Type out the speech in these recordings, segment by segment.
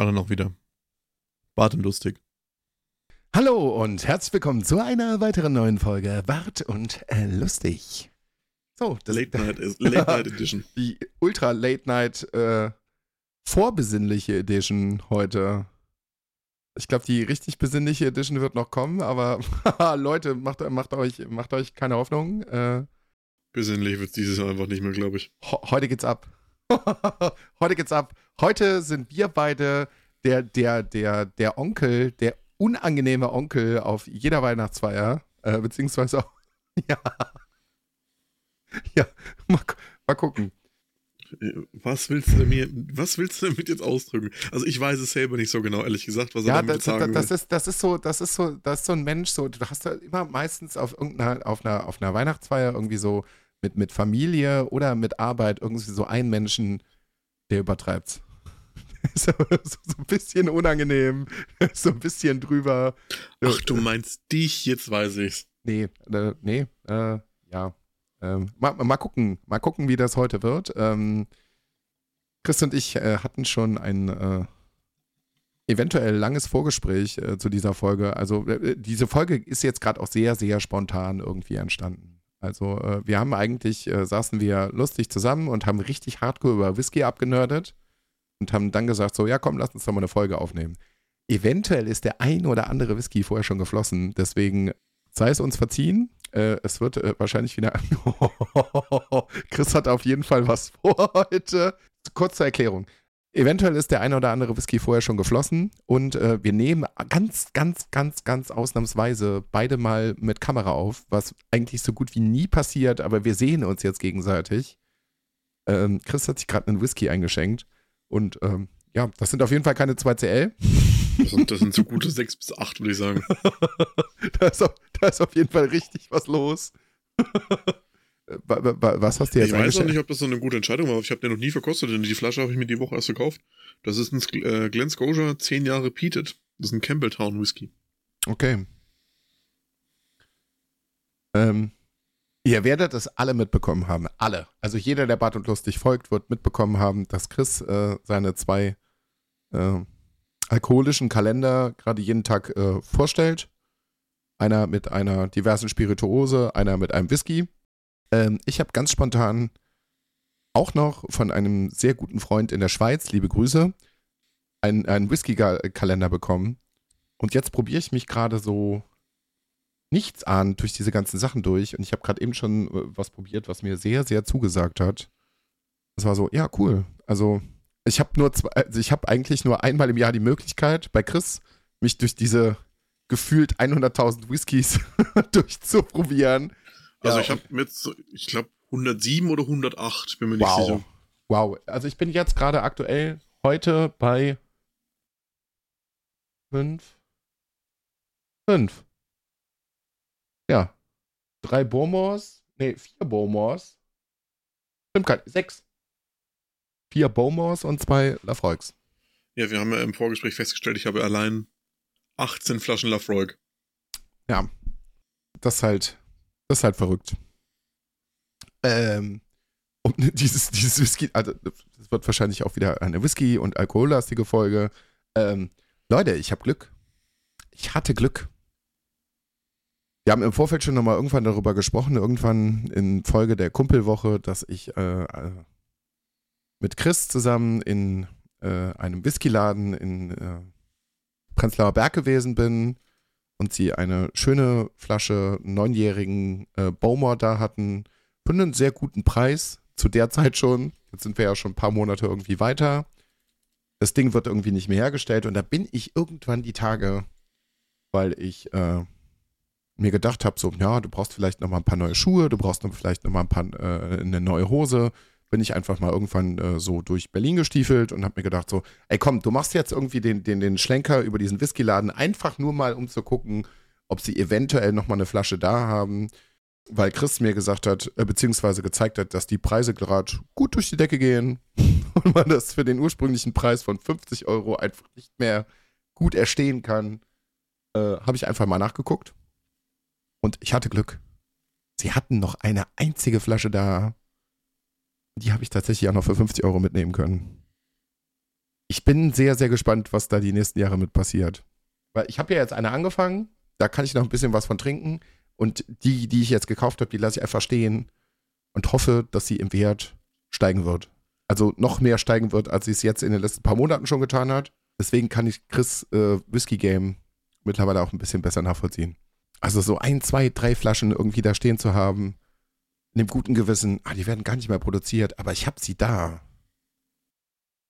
Alle noch wieder. Bart und lustig. Hallo und herzlich willkommen zu einer weiteren neuen Folge Bart und äh, lustig. So, das Late Night, ist, Late Night Edition. Die Ultra Late Night äh, vorbesinnliche Edition heute. Ich glaube, die richtig besinnliche Edition wird noch kommen, aber Leute, macht, macht, euch, macht euch keine Hoffnung. Äh, Besinnlich wird es dieses Jahr einfach nicht mehr, glaube ich. heute geht's ab. heute geht's ab. Heute sind wir beide der, der, der, der Onkel, der unangenehme Onkel auf jeder Weihnachtsfeier. Äh, beziehungsweise auch, ja. Ja, mal, mal gucken. Was willst du mir, was willst du damit jetzt ausdrücken? Also ich weiß es selber nicht so genau, ehrlich gesagt, was er ja, damit das, sagen das, das ist, das ist so, das ist so, das ist so ein Mensch, so, du hast ja immer meistens auf irgendeiner, auf einer, auf einer Weihnachtsfeier irgendwie so mit, mit Familie oder mit Arbeit irgendwie so einen Menschen, der übertreibt. so, so, ein bisschen unangenehm, so ein bisschen drüber. Ach, du meinst dich, jetzt weiß ich's. Nee, äh, nee, äh, ja. Ähm, mal, mal, gucken, mal gucken, wie das heute wird. Ähm, Chris und ich äh, hatten schon ein äh, eventuell langes Vorgespräch äh, zu dieser Folge. Also äh, diese Folge ist jetzt gerade auch sehr, sehr spontan irgendwie entstanden. Also äh, wir haben eigentlich, äh, saßen wir lustig zusammen und haben richtig hardcore über Whisky abgenördet und haben dann gesagt, so ja komm, lass uns doch mal eine Folge aufnehmen. Eventuell ist der ein oder andere Whisky vorher schon geflossen, deswegen sei es uns verziehen. Äh, es wird äh, wahrscheinlich wieder. Chris hat auf jeden Fall was vor heute. Kurz zur Erklärung. Eventuell ist der eine oder andere Whisky vorher schon geflossen und äh, wir nehmen ganz, ganz, ganz, ganz ausnahmsweise beide mal mit Kamera auf, was eigentlich so gut wie nie passiert, aber wir sehen uns jetzt gegenseitig. Ähm, Chris hat sich gerade einen Whisky eingeschenkt und ähm, ja, das sind auf jeden Fall keine 2CL. Das sind, das sind so gute 6 bis 8, würde ich sagen. da, ist auf, da ist auf jeden Fall richtig was los. Was hast du jetzt Ich weiß auch nicht, ob das so eine gute Entscheidung war. Ich habe den noch nie verkostet, denn die Flasche habe ich mir die Woche erst gekauft. Das ist ein äh, Glen Scotia 10 Jahre Peated. Das ist ein Campbelltown Whisky. Okay. Ähm, Ihr werdet es alle mitbekommen haben. Alle. Also jeder, der Bart und Lustig folgt, wird mitbekommen haben, dass Chris äh, seine zwei äh, alkoholischen Kalender gerade jeden Tag äh, vorstellt. Einer mit einer diversen Spirituose, einer mit einem Whisky. Ähm, ich habe ganz spontan auch noch von einem sehr guten Freund in der Schweiz, liebe Grüße, einen, einen Whisky-Kalender bekommen. Und jetzt probiere ich mich gerade so nichts ahnend durch diese ganzen Sachen durch. Und ich habe gerade eben schon äh, was probiert, was mir sehr, sehr zugesagt hat. Das war so, ja, cool. Also ich habe nur zwei, also ich habe eigentlich nur einmal im Jahr die Möglichkeit, bei Chris mich durch diese gefühlt 100.000 Whiskys durchzuprobieren. Also ja, ich habe mit, ich glaube 107 oder 108, bin mir nicht wow. sicher. Wow, also ich bin jetzt gerade aktuell heute bei 5. 5. Ja. Drei Bowmores. Nee, vier Bowmores. Stimmt gar nicht. Sechs. Vier Bowmores und zwei Lafroigs. Ja, wir haben ja im Vorgespräch festgestellt, ich habe allein 18 Flaschen Lafroig. Ja. Das ist halt, das ist halt verrückt. Ähm, und dieses, dieses Whisky, also das wird wahrscheinlich auch wieder eine Whisky- und alkohollastige Folge. Ähm, Leute, ich habe Glück. Ich hatte Glück. Wir haben im Vorfeld schon nochmal irgendwann darüber gesprochen, irgendwann in Folge der Kumpelwoche, dass ich äh, äh, mit Chris zusammen in äh, einem Whiskyladen in äh, Prenzlauer Berg gewesen bin und sie eine schöne Flasche neunjährigen äh, Bowmore da hatten für einen sehr guten Preis, zu der Zeit schon. Jetzt sind wir ja schon ein paar Monate irgendwie weiter. Das Ding wird irgendwie nicht mehr hergestellt und da bin ich irgendwann die Tage, weil ich äh, mir gedacht habe, so, ja, du brauchst vielleicht noch mal ein paar neue Schuhe, du brauchst noch vielleicht noch mal ein paar, äh, eine neue Hose, bin ich einfach mal irgendwann äh, so durch Berlin gestiefelt und habe mir gedacht so, ey komm, du machst jetzt irgendwie den, den, den Schlenker über diesen Whiskyladen einfach nur mal, um zu gucken, ob sie eventuell noch mal eine Flasche da haben, weil Chris mir gesagt hat, äh, beziehungsweise gezeigt hat, dass die Preise gerade gut durch die Decke gehen und man das für den ursprünglichen Preis von 50 Euro einfach nicht mehr gut erstehen kann, äh, habe ich einfach mal nachgeguckt und ich hatte Glück. Sie hatten noch eine einzige Flasche da. Die habe ich tatsächlich auch noch für 50 Euro mitnehmen können. ich bin sehr, sehr gespannt, was da die nächsten Jahre mit passiert. Weil ich habe ja jetzt eine angefangen, da kann ich noch ein bisschen was von trinken. Und die, die ich jetzt gekauft habe, die lasse ich einfach stehen und hoffe, dass sie im Wert steigen wird. Also noch mehr steigen wird, als sie es jetzt in den letzten paar Monaten schon getan hat. Deswegen kann ich Chris äh, Whisky Game mittlerweile auch ein bisschen besser nachvollziehen. Also so ein, zwei, drei Flaschen irgendwie da stehen zu haben, in dem guten Gewissen, ah, die werden gar nicht mehr produziert, aber ich habe sie da.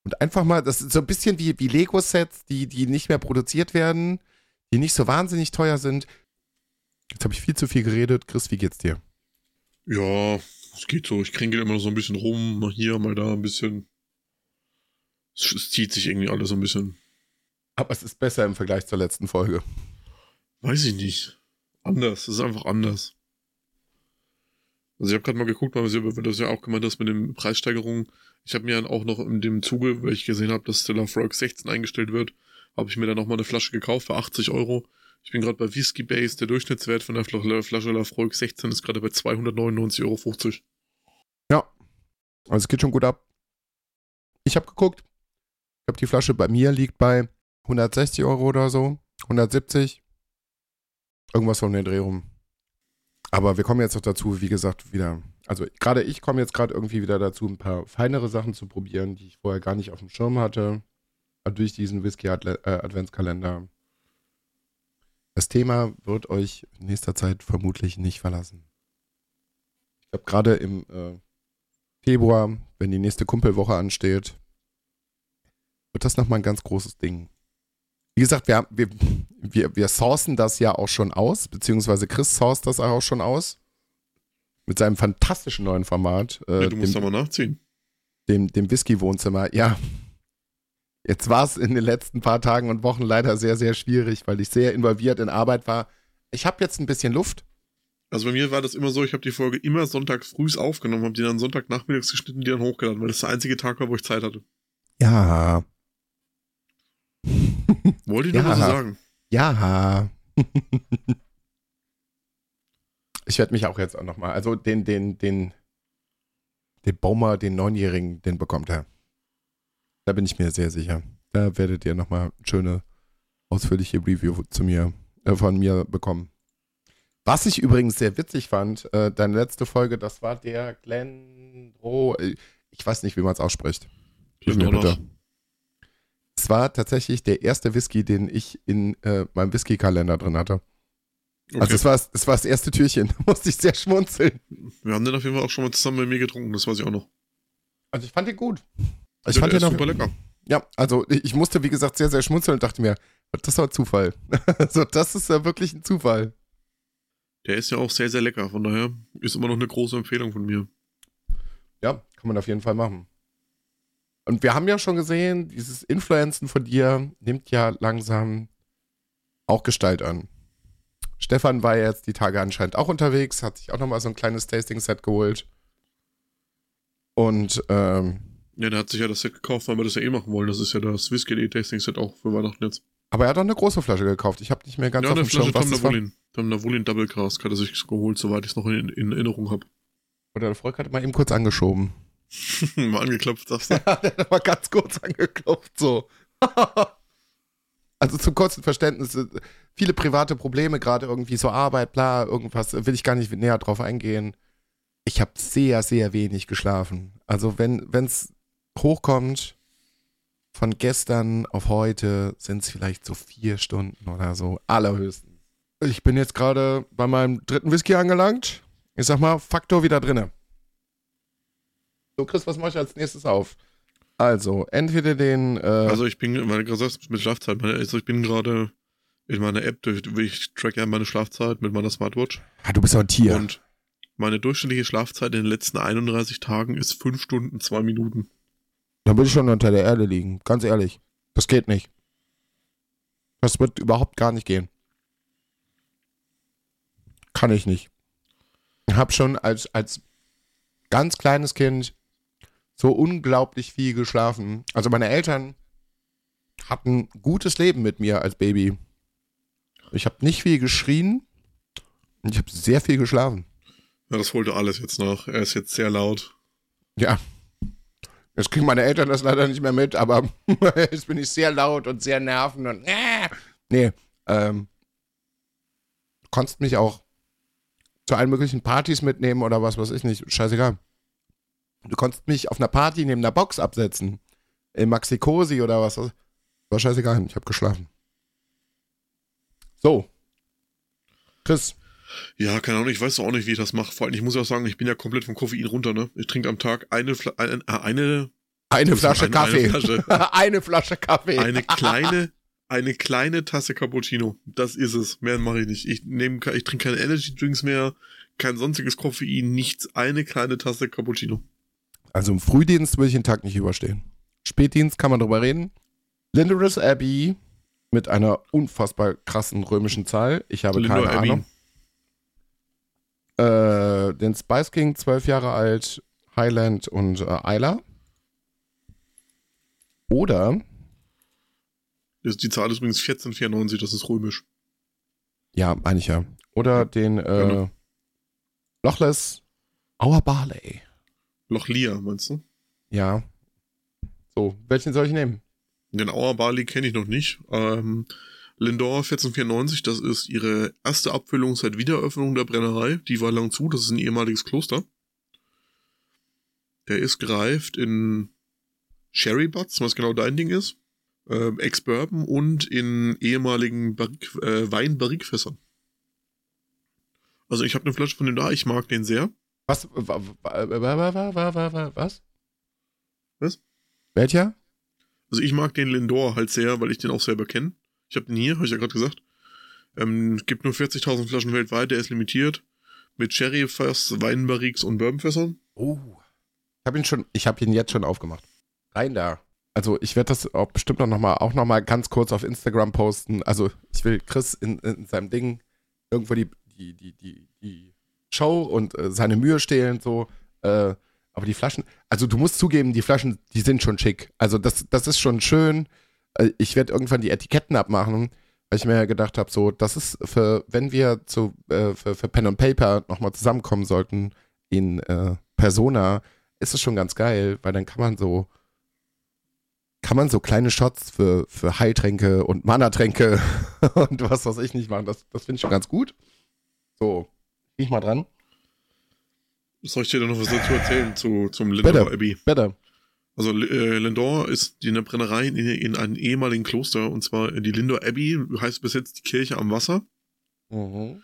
Und einfach mal, das ist so ein bisschen wie, wie Lego-Sets, die, die nicht mehr produziert werden, die nicht so wahnsinnig teuer sind. Jetzt habe ich viel zu viel geredet. Chris, wie geht's dir? Ja, es geht so. Ich kränke immer noch so ein bisschen rum, mal hier, mal da ein bisschen. Es, es zieht sich irgendwie alles so ein bisschen. Aber es ist besser im Vergleich zur letzten Folge. Weiß ich nicht. Anders. Es ist einfach anders. Also ich habe gerade mal geguckt, weil du das ja auch gemeint hast mit den Preissteigerungen. Ich habe mir dann auch noch in dem Zuge, weil ich gesehen habe, dass Stella Frog 16 eingestellt wird, habe ich mir dann noch mal eine Flasche gekauft für 80 Euro. Ich bin gerade bei Whisky Base. Der Durchschnittswert von der Flasche Lafroig 16 ist gerade bei 299,50 Euro. Ja. Also es geht schon gut ab. Ich habe geguckt. Ich glaube, die Flasche bei mir liegt bei 160 Euro oder so. 170. Irgendwas von den Dreh rum. Aber wir kommen jetzt noch dazu, wie gesagt, wieder. Also gerade ich komme jetzt gerade irgendwie wieder dazu, ein paar feinere Sachen zu probieren, die ich vorher gar nicht auf dem Schirm hatte. Durch diesen Whisky-Adventskalender. Das Thema wird euch in nächster Zeit vermutlich nicht verlassen. Ich glaube, gerade im äh, Februar, wenn die nächste Kumpelwoche ansteht, wird das nochmal ein ganz großes Ding. Wie gesagt, wir, wir, wir, wir sourcen das ja auch schon aus, beziehungsweise Chris sourced das auch schon aus. Mit seinem fantastischen neuen Format. Äh, ja, du musst dem, da mal nachziehen. Dem, dem Whisky-Wohnzimmer. Ja, Jetzt war es in den letzten paar Tagen und Wochen leider sehr, sehr schwierig, weil ich sehr involviert in Arbeit war. Ich habe jetzt ein bisschen Luft. Also bei mir war das immer so, ich habe die Folge immer sonntags früh aufgenommen, habe die dann Sonntagnachmittags geschnitten, die dann hochgeladen, weil das der einzige Tag war, wo ich Zeit hatte. Ja. Wollte ich ja. noch was sagen? Ja. ich werde mich auch jetzt auch nochmal, also den, den, den, den Baumer, den Neunjährigen, den bekommt er. Da bin ich mir sehr sicher. Da werdet ihr nochmal schöne, ausführliche Review zu mir, äh, von mir bekommen. Was ich übrigens sehr witzig fand, äh, deine letzte Folge, das war der Glenn Ro, äh, ich weiß nicht, wie man es ausspricht. Hilf mir bitte. Es war tatsächlich der erste Whisky, den ich in äh, meinem Whisky-Kalender drin hatte. Okay. Also es war, es war das erste Türchen, da musste ich sehr schmunzeln. Wir haben den auf jeden Fall auch schon mal zusammen bei mir getrunken, das weiß ich auch noch. Also ich fand den gut. Ich ja, fand den auch, super lecker. Ja, also ich musste, wie gesagt, sehr, sehr schmunzeln und dachte mir, das war Zufall. also das ist ja wirklich ein Zufall. Der ist ja auch sehr, sehr lecker, von daher ist immer noch eine große Empfehlung von mir. Ja, kann man auf jeden Fall machen. Und wir haben ja schon gesehen, dieses Influenzen von dir nimmt ja langsam auch Gestalt an. Stefan war jetzt die Tage anscheinend auch unterwegs, hat sich auch nochmal so ein kleines Tasting-Set geholt. Und ähm, ja, der hat sich ja das Set gekauft, weil wir das ja eh machen wollen. Das ist ja das Whisky Tasting Set auch für Weihnachten jetzt. Aber er hat auch eine große Flasche gekauft. Ich habe nicht mehr ganz ja, auf dem Schirm, was das war. Tom Navolin Double Cask hat er sich geholt, soweit ich es noch in, in Erinnerung habe. Oder der Volk hat mal eben kurz angeschoben. Mal angeklopft, sagst du? ja, der hat mal ganz kurz angeklopft, so. also zum kurzen Verständnis, äh, viele private Probleme, gerade irgendwie so Arbeit, bla, irgendwas, will ich gar nicht näher drauf eingehen. Ich habe sehr, sehr wenig geschlafen. Also wenn es hochkommt, von gestern auf heute sind es vielleicht so vier Stunden oder so, allerhöchstens. Ich bin jetzt gerade bei meinem dritten Whisky angelangt. Ich sag mal, Faktor wieder drinne. So, Chris, was mache ich als nächstes auf? Also, entweder den. Äh also, ich bin, gesagt mit Schlafzeit, also ich bin gerade in meiner App, ich track ja meine Schlafzeit mit meiner Smartwatch. Ah, du bist ja ein Tier. Und meine durchschnittliche Schlafzeit in den letzten 31 Tagen ist 5 Stunden, 2 Minuten. Dann würde ich schon unter der Erde liegen. Ganz ehrlich. Das geht nicht. Das wird überhaupt gar nicht gehen. Kann ich nicht. Ich habe schon als, als ganz kleines Kind so unglaublich viel geschlafen. Also meine Eltern hatten ein gutes Leben mit mir als Baby. Ich habe nicht viel geschrien und ich habe sehr viel geschlafen. Ja, das holte alles jetzt noch. Er ist jetzt sehr laut. Ja, Jetzt kriegen meine Eltern das leider nicht mehr mit, aber jetzt bin ich sehr laut und sehr nervend und äh, nee, ähm, du konntest mich auch zu allen möglichen Partys mitnehmen oder was weiß ich nicht, scheißegal. Du konntest mich auf einer Party neben einer Box absetzen. In Maxi-Cosi oder was. War scheißegal, ich habe geschlafen. So. Chris. Ja, keine Ahnung, ich weiß auch nicht, wie ich das mache. Vor allem, ich muss auch sagen, ich bin ja komplett vom Koffein runter, ne? Ich trinke am Tag eine, Fla eine, äh, eine, eine Flasche eine, Kaffee. Eine Flasche, eine Flasche Kaffee. eine kleine, eine kleine Tasse Cappuccino. Das ist es. Mehr mache ich nicht. Ich nehme, ich trinke keine Energy Drinks mehr, kein sonstiges Koffein, nichts. Eine kleine Tasse Cappuccino. Also im Frühdienst will ich den Tag nicht überstehen. Spätdienst kann man drüber reden. Linderus Abbey mit einer unfassbar krassen römischen Zahl. Ich habe Lindor keine Abbey. Ahnung. Äh, den Spice King, zwölf Jahre alt, Highland und äh, Isla. Oder, Die Zahl ist übrigens 1494, das ist römisch. ja, meine ich ja. Oder den äh, Gerne. Lochless Our Barley. Loch Lia, meinst du? Ja. So, welchen soll ich nehmen? Den Auer Barley kenne ich noch nicht. Ähm, Lindor 1494, das ist ihre erste Abfüllung seit Wiedereröffnung der Brennerei. Die war lang zu, das ist ein ehemaliges Kloster. Der ist gereift in Sherry Butts, was genau dein Ding ist. Ähm, Ex-Bourbon und in ehemaligen Barrik, äh, Wein-Barrikfässern. Also ich habe eine Flasche von dem da, ich mag den sehr. Was? Was? Was? Welcher? Also ich mag den Lindor halt sehr, weil ich den auch selber kenne. Ich habe den hier, habe ich ja gerade gesagt. Ähm, gibt nur 40.000 Flaschen weltweit, der ist limitiert. Mit Sherryfass, Weinbarriques und Bourbonfässern. Oh. Ich habe ihn schon, ich habe ihn jetzt schon aufgemacht. Rein da. Also ich werde das auch bestimmt noch mal, auch nochmal ganz kurz auf Instagram posten. Also ich will Chris in, in seinem Ding irgendwo die, die, die, die, die Show und äh, seine Mühe stehlen so. Äh, aber die Flaschen, also du musst zugeben, die Flaschen, die sind schon schick. Also das, das ist schon schön. Äh, ich werde irgendwann die Etiketten abmachen, weil ich mir gedacht habe, so, das ist für, wenn wir zu, äh, für, für Pen and Paper nochmal zusammenkommen sollten in äh, Persona, ist es schon ganz geil, weil dann kann man so, kann man so kleine Shots für, für Heiltränke und Mana-Tränke und was weiß ich nicht machen. Das, das finde ich schon ganz gut. So, bin ich mal dran. Soll ich dir da noch was dazu erzählen zu, zum Lindor. Abbey? Bitte. Also äh, Lindor ist die eine Brennerei in, in einem ehemaligen Kloster und zwar die Lindor Abbey heißt bis jetzt die Kirche am Wasser Mhm.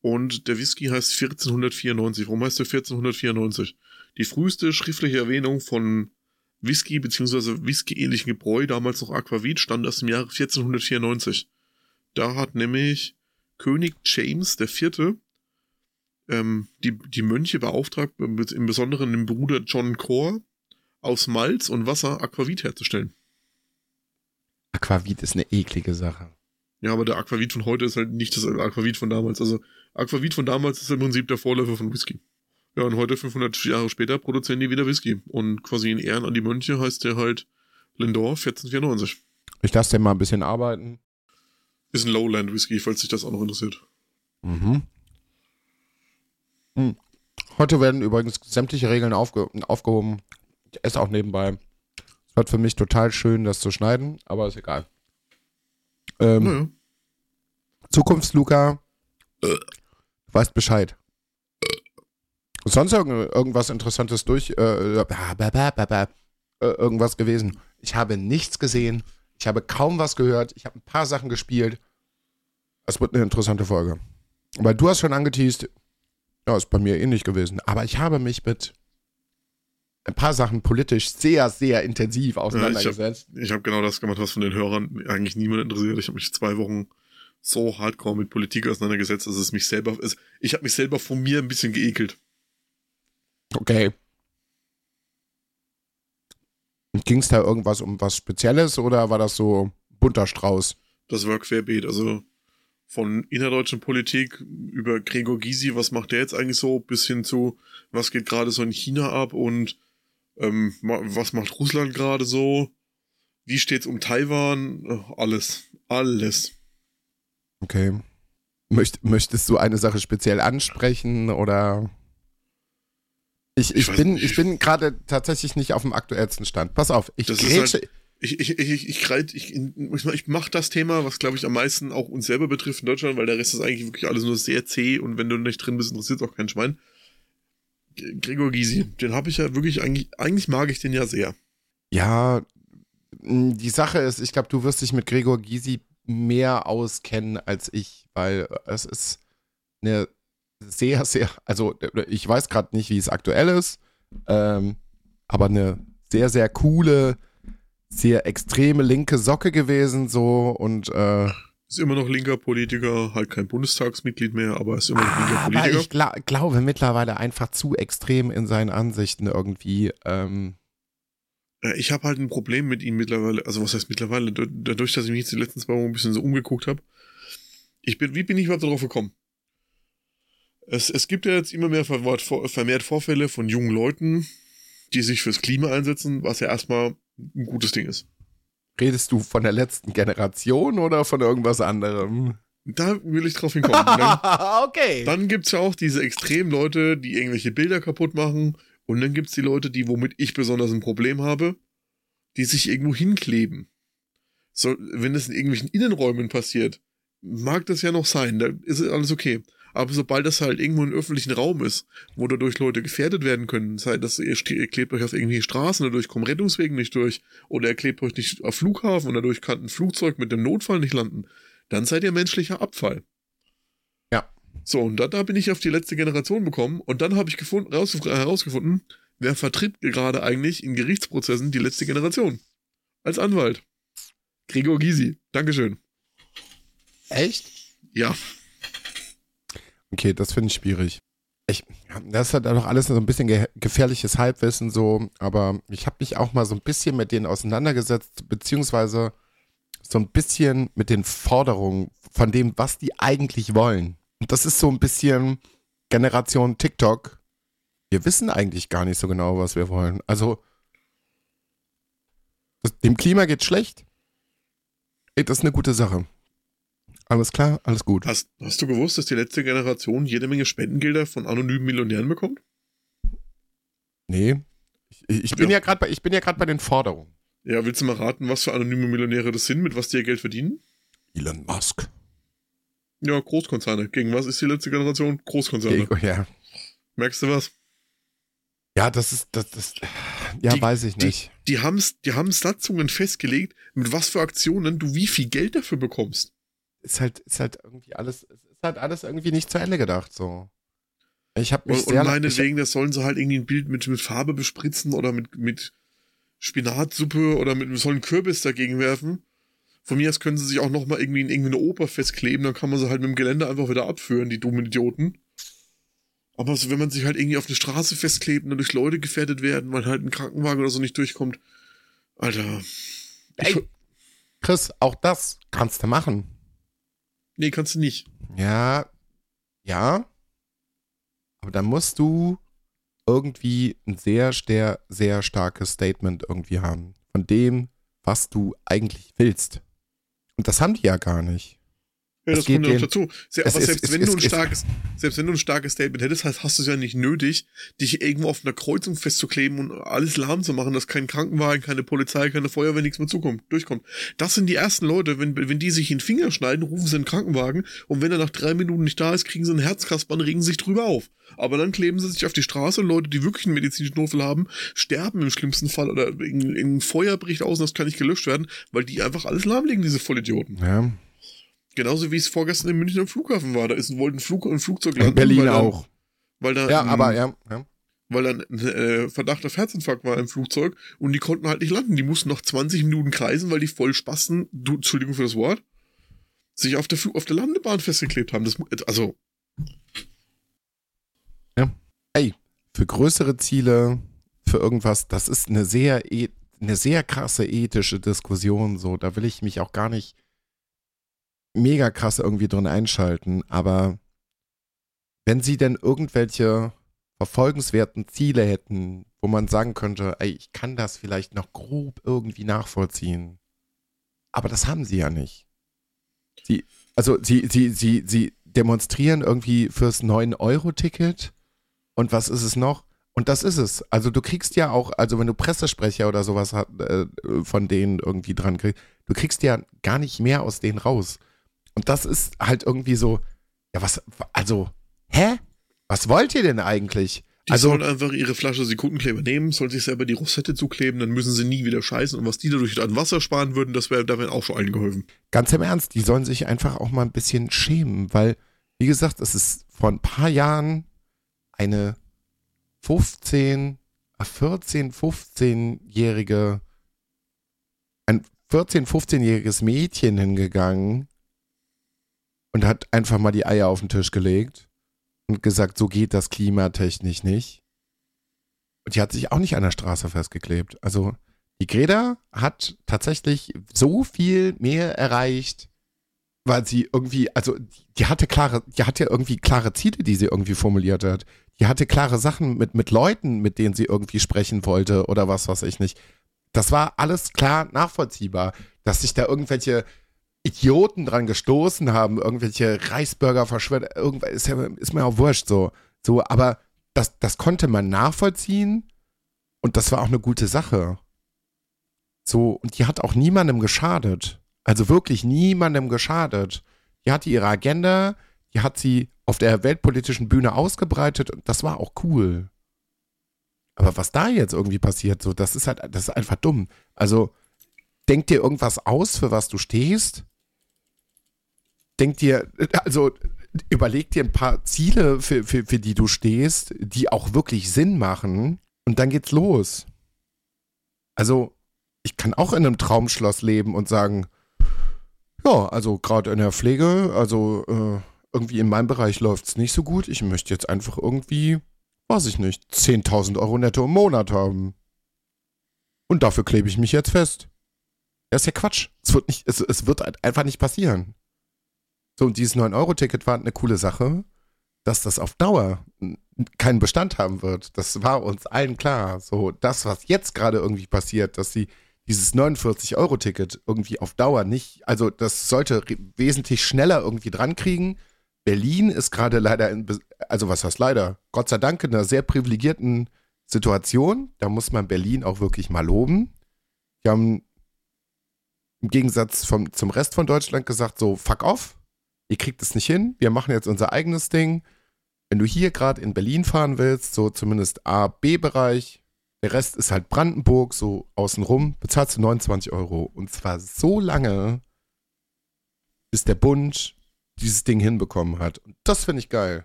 und der Whisky heißt 1494. Warum heißt der 1494? Die früheste schriftliche Erwähnung von Whisky bzw. Whisky-ähnlichen Gebräu, damals noch Aquavit, stand aus dem Jahre 1494. Da hat nämlich König James IV. Ähm, die, die Mönche beauftragt, im Besonderen den Bruder John Core, aus Malz und Wasser Aquavit herzustellen. Aquavit ist eine eklige Sache. Ja, aber der Aquavit von heute ist halt nicht das Aquavit von damals. Also Aquavit von damals ist im Prinzip der Vorläufer von Whisky. Ja, und heute, 500 Jahre später, produzieren die wieder Whisky. Und quasi in Ehren an die Mönche heißt der halt Lindor 1494. Ich lasse den mal ein bisschen arbeiten. Ist ein Lowland Whisky, falls sich das auch noch interessiert. Mhm. Hm. Heute werden übrigens sämtliche Regeln aufge aufgehoben. Ich esse auch nebenbei. Es wird für mich total schön, das zu schneiden, aber ist egal. Ähm, Naja. Zukunftsluca, du weißt Bescheid. Sonst irgend, irgendwas Interessantes durch, äh, ba, äh, irgendwas gewesen. Ich habe nichts gesehen. Ich habe kaum was gehört. Ich habe ein paar Sachen gespielt. Es wird eine interessante Folge. Weil du hast schon angeteased, ja, ist bei mir ähnlich gewesen. Aber ich habe mich mit ein paar Sachen politisch sehr, sehr intensiv auseinandergesetzt. Ich habe genau das gemacht, was von den Hörern eigentlich niemand interessiert. Ich habe mich zwei Wochen so hardcore mit Politik auseinandergesetzt, dass es mich selber ist. Ich habe mich selber von mir ein bisschen geekelt. Okay. Ging es da irgendwas um was Spezielles oder war das so bunter Strauß? Das war querbeet. Also von innerdeutschen Politik über Gregor Gysi, was macht der jetzt eigentlich so, bis hin zu, was geht gerade so in China ab und ähm, was macht Russland gerade so, wie steht's um Taiwan, Äh, alles, alles. Okay. Möcht, möchtest du eine Sache speziell ansprechen oder? Ich, ich, ich bin, ich bin gerade tatsächlich nicht auf dem aktuellsten Stand. Pass auf, ich grätsche. halt- Ich, ich, ich, ich, greit- ich, ich, mache das Thema, was glaube ich am meisten auch uns selber betrifft in Deutschland, weil der Rest ist eigentlich wirklich alles nur sehr zäh und wenn du nicht drin bist, interessiert es auch kein Schwein. Gregor Gysi, den habe ich ja wirklich eigentlich, eigentlich mag ich den ja sehr. Ja, die Sache ist, ich glaube, du wirst dich mit Gregor Gysi mehr auskennen als ich, weil es ist eine sehr, sehr, also ich weiß gerade nicht, wie es aktuell ist, ähm, aber eine sehr, sehr coole, sehr extreme linke Socke gewesen, so und äh, Ist immer noch linker Politiker, halt kein Bundestagsmitglied mehr, aber ist immer noch linker aber Politiker. ich gla glaube mittlerweile einfach zu extrem in seinen Ansichten irgendwie. Ähm, Äh, Ich habe halt ein Problem mit ihm mittlerweile, also was heißt mittlerweile, Da- dadurch, dass ich mich jetzt die letzten zwei Wochen ein bisschen so umgeguckt habe. Ich bin, wie bin ich überhaupt darauf gekommen? Es, es gibt ja jetzt immer mehr vermehrt Vorfälle von jungen Leuten, die sich fürs Klima einsetzen, was ja erstmal ein gutes Ding ist. redest du von der letzten Generation oder von irgendwas anderem? Da will ich drauf hinkommen. Dann, okay. dann gibt's ja auch diese extremen Leute, die irgendwelche Bilder kaputt machen. Und dann gibt's die Leute, die, womit ich besonders ein Problem habe, die sich irgendwo hinkleben. So, wenn es in irgendwelchen Innenräumen passiert, mag das ja noch sein, da ist alles okay. Aber sobald das halt irgendwo im öffentlichen Raum ist, wo dadurch Leute gefährdet werden können, sei das, ihr, ihr klebt euch auf irgendwelche Straßen, dadurch kommen Rettungswegen nicht durch, oder ihr klebt euch nicht auf Flughafen und dadurch kann ein Flugzeug mit dem Notfall nicht landen, dann seid ihr menschlicher Abfall. Ja. So, und da, da bin ich auf die letzte Generation bekommen und dann habe ich gefunden, raus, herausgefunden, wer vertritt gerade eigentlich in Gerichtsprozessen die letzte Generation. Als Anwalt. Gregor Gysi. Dankeschön. Echt? Ja. Okay, das finde ich schwierig. Ich, das ist halt auch alles so ein bisschen ge gefährliches Halbwissen so, aber ich habe mich auch mal so ein bisschen mit denen auseinandergesetzt, beziehungsweise so ein bisschen mit den Forderungen von dem, was die eigentlich wollen. Und das ist so ein bisschen Generation TikTok. Wir wissen eigentlich gar nicht so genau, was wir wollen. Also, dem Klima geht schlecht. Das ist eine gute Sache. Alles klar, alles gut. Hast, hast du gewusst, dass die letzte Generation jede Menge Spendengelder von anonymen Millionären bekommt? Nee. Ich, ich bin Ja. ja gerade bei, ich bin ja gerade bei den Forderungen. Ja, willst du mal raten, was für anonyme Millionäre das sind, mit was die ihr Geld verdienen? Elon Musk. Ja, Großkonzerne. Gegen was ist die letzte Generation? Großkonzerne. Ja, Merkst du was? ja das ist, das, das, ja, Die- weiß ich die- nicht. Die haben die haben Satzungen festgelegt, mit was für Aktionen du wie viel Geld dafür bekommst. Ist halt, ist halt irgendwie alles, es ist halt alles irgendwie nicht zu Ende gedacht, so. Ich habe mich Und, und sehr, ich, meinetwegen, das sollen sie halt irgendwie ein Bild mit, mit Farbe bespritzen oder mit, mit Spinatsuppe oder mit sollen Kürbis dagegen werfen. Von mir aus können sie sich auch nochmal irgendwie in irgendwie eine Oper festkleben, dann kann man sie halt mit dem Gelände einfach wieder abführen, die dummen Idioten. Aber so, wenn man sich halt irgendwie auf eine Straße festklebt und dadurch Leute gefährdet werden, weil halt ein Krankenwagen oder so nicht durchkommt. Alter. Ey. Chris, auch das kannst du machen. Nee, kannst du nicht. Ja, ja. Aber dann musst du irgendwie ein sehr, sehr, sehr starkes Statement irgendwie haben. Von dem, was du eigentlich willst. Und das haben die ja gar nicht. Ja, Es das kommt ja noch dazu. Aber ist- selbst es wenn ist- du ein es- starkes, selbst wenn du ein starkes Statement hättest, hast, hast du es ja nicht nötig, dich irgendwo auf einer Kreuzung festzukleben und alles lahm zu machen, dass kein Krankenwagen, keine Polizei, keine Feuerwehr, nichts mehr zukommt, durchkommt. Das sind die ersten Leute, wenn, wenn die sich in den Finger schneiden, rufen sie einen Krankenwagen und wenn er nach drei Minuten nicht da ist, kriegen sie einen Herzkasper und regen sich drüber auf. Aber dann kleben sie sich auf die Straße und Leute, die wirklich einen medizinischen Notfall haben, sterben im schlimmsten Fall oder irgendein Feuer bricht aus und das kann nicht gelöscht werden, weil die einfach alles lahmlegen, diese Vollidioten. Ja. Genauso wie es vorgestern in München am Flughafen war. Da ist ein, wollte ein, Flug, ein Flugzeug In landen. Berlin weil auch. Weil da, Ja, aber ja, ja. weil da ein äh, Verdacht auf Herzinfarkt war im Flugzeug und die konnten halt nicht landen. Die mussten noch 20 Minuten kreisen, weil die voll Spasten, du, Entschuldigung für das Wort, sich auf der, Flug, auf der Landebahn festgeklebt haben. Das, mu- also, Für größere Ziele, für irgendwas, das ist eine sehr, e- eine sehr krasse ethische Diskussion. So, da will ich mich auch gar nicht mega krass irgendwie drin einschalten. Aber wenn sie denn irgendwelche verfolgenswerten Ziele hätten, wo man sagen könnte, ey, ich kann das vielleicht noch grob irgendwie nachvollziehen. Aber das haben sie ja nicht. Sie, also sie, sie, sie, sie demonstrieren irgendwie fürs 9-Euro-Ticket und was ist es noch? Und das ist es. Also du kriegst ja auch, also wenn du Pressesprecher oder sowas hat, äh, von denen irgendwie dran kriegst, du kriegst ja gar nicht mehr aus denen raus. Und das ist halt irgendwie so, ja was, also, hä? Was wollt ihr denn eigentlich? Die also, sollen einfach ihre Flasche Sekundenkleber nehmen, sollen sich selber die Rosette zukleben, dann müssen sie nie wieder scheißen. Und was die dadurch an Wasser sparen würden, das wäre damit auch schon allen geholfen. Ganz im Ernst, die sollen sich einfach auch mal ein bisschen schämen, weil, wie gesagt, es ist vor ein paar Jahren eine 15, 14, 15-jährige, ein 14, 15-jähriges Mädchen hingegangen und hat einfach mal die Eier auf den Tisch gelegt und gesagt, so geht das klimatechnisch nicht. Und die hat sich auch nicht an der Straße festgeklebt. Also die Greta hat tatsächlich so viel mehr erreicht, weil sie irgendwie, also die hatte klare, die hatte irgendwie klare Ziele, die sie irgendwie formuliert hat. Die hatte klare Sachen mit, mit Leuten, mit denen sie irgendwie sprechen wollte oder was weiß ich nicht. Das war alles klar nachvollziehbar, dass sich da irgendwelche Idioten dran gestoßen haben, irgendwelche Reisburger verschwört, irgendwas ist, ja, ist mir auch wurscht so. So, aber das, das konnte man nachvollziehen und das war auch eine gute Sache. So, und die hat auch niemandem geschadet. Also wirklich niemandem geschadet. Die hatte ihre Agenda, die hat sie auf der weltpolitischen Bühne ausgebreitet und das war auch cool. Aber was da jetzt irgendwie passiert, so, das ist halt, das ist einfach dumm. Also, denk dir irgendwas aus, für was du stehst denk dir, also überleg dir ein paar Ziele, für, für, für die du stehst, die auch wirklich Sinn machen und dann geht's los. Also, ich kann auch in einem Traumschloss leben und sagen, ja, also gerade in der Pflege, also äh, irgendwie in meinem Bereich läuft's nicht so gut. Ich möchte jetzt einfach irgendwie, weiß ich nicht, 10.000 Euro netto im Monat haben. Und dafür klebe ich mich jetzt fest. Das ist ja Quatsch. Es wird, nicht, es, es wird einfach nicht passieren. So, und dieses 9-Euro-Ticket war eine coole Sache, dass das auf Dauer keinen Bestand haben wird. Das war uns allen klar. So, das, was jetzt gerade irgendwie passiert, dass sie dieses 49-Euro-Ticket irgendwie auf Dauer nicht, also das sollte wesentlich schneller irgendwie drankriegen. Berlin ist gerade leider, in, also was heißt leider, Gott sei Dank in einer sehr privilegierten Situation. Da muss man Berlin auch wirklich mal loben. Die haben im Gegensatz vom, zum Rest von Deutschland gesagt, so fuck off, ihr kriegt es nicht hin, wir machen jetzt unser eigenes Ding. Wenn du hier gerade in Berlin fahren willst, so zumindest A, B-Bereich, der Rest ist halt Brandenburg, so außenrum, bezahlst du 29 Euro. Und zwar so lange, bis der Bund dieses Ding hinbekommen hat. Und das finde ich geil.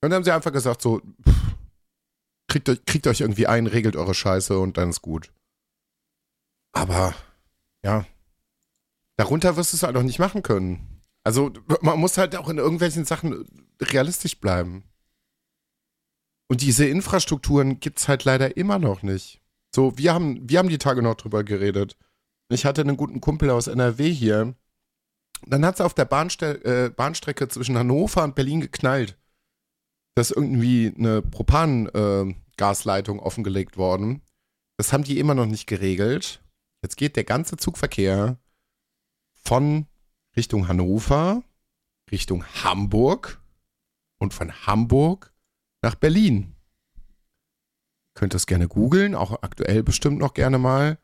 Und dann haben sie einfach gesagt, so, pff, kriegt, euch, kriegt euch irgendwie ein, regelt eure Scheiße und dann ist gut. Aber, ja, darunter wirst du es halt auch nicht machen können. Also man muss halt auch in irgendwelchen Sachen realistisch bleiben. Und diese Infrastrukturen gibt es halt leider immer noch nicht. So, wir haben, wir haben die Tage noch drüber geredet. Ich hatte einen guten Kumpel aus NRW hier. Dann hat es auf der Bahnste äh, Bahnstrecke zwischen Hannover und Berlin geknallt. Da ist irgendwie eine Propangasleitung äh, offengelegt worden. Das haben die immer noch nicht geregelt. Jetzt geht der ganze Zugverkehr von Richtung Hannover, Richtung Hamburg und von Hamburg nach Berlin. Ihr könnt das gerne googeln, auch aktuell bestimmt noch gerne mal.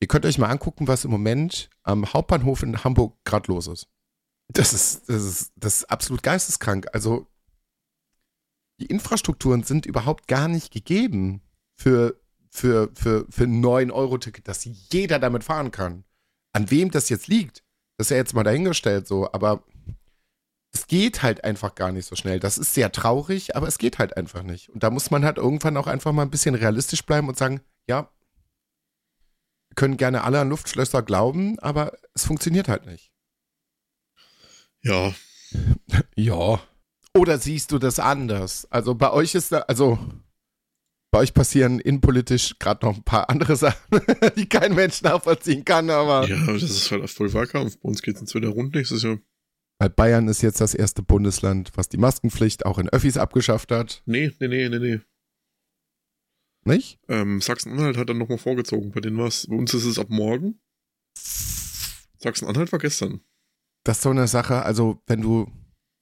Ihr könnt euch mal angucken, was im Moment am Hauptbahnhof in Hamburg gerade los ist. Das ist, das ist, das ist absolut geisteskrank. Also, die Infrastrukturen sind überhaupt gar nicht gegeben für, für, für, für ein 9-Euro-Ticket, dass jeder damit fahren kann. An wem das jetzt liegt, das ist ja jetzt mal dahingestellt so, aber es geht halt einfach gar nicht so schnell. Das ist sehr traurig, aber es geht halt einfach nicht. Und da muss man halt irgendwann auch einfach mal ein bisschen realistisch bleiben und sagen, ja, wir können gerne alle an Luftschlösser glauben, aber es funktioniert halt nicht. Ja. ja. Oder siehst du das anders? Also bei euch ist da, also bei euch passieren innenpolitisch gerade noch ein paar andere Sachen, die kein Mensch nachvollziehen kann, aber. Ja, das ist halt voll Wahlkampf. Bei uns geht es jetzt wieder rund nächstes Jahr. Weil Bayern ist jetzt das erste Bundesland, was die Maskenpflicht auch in Öffis abgeschafft hat. Nee, nee, nee, nee, nee. Nicht? Ähm, Sachsen-Anhalt hat dann nochmal vorgezogen. Bei denen was. Bei uns ist es ab morgen. Sachsen-Anhalt war gestern. Das ist so eine Sache, also wenn du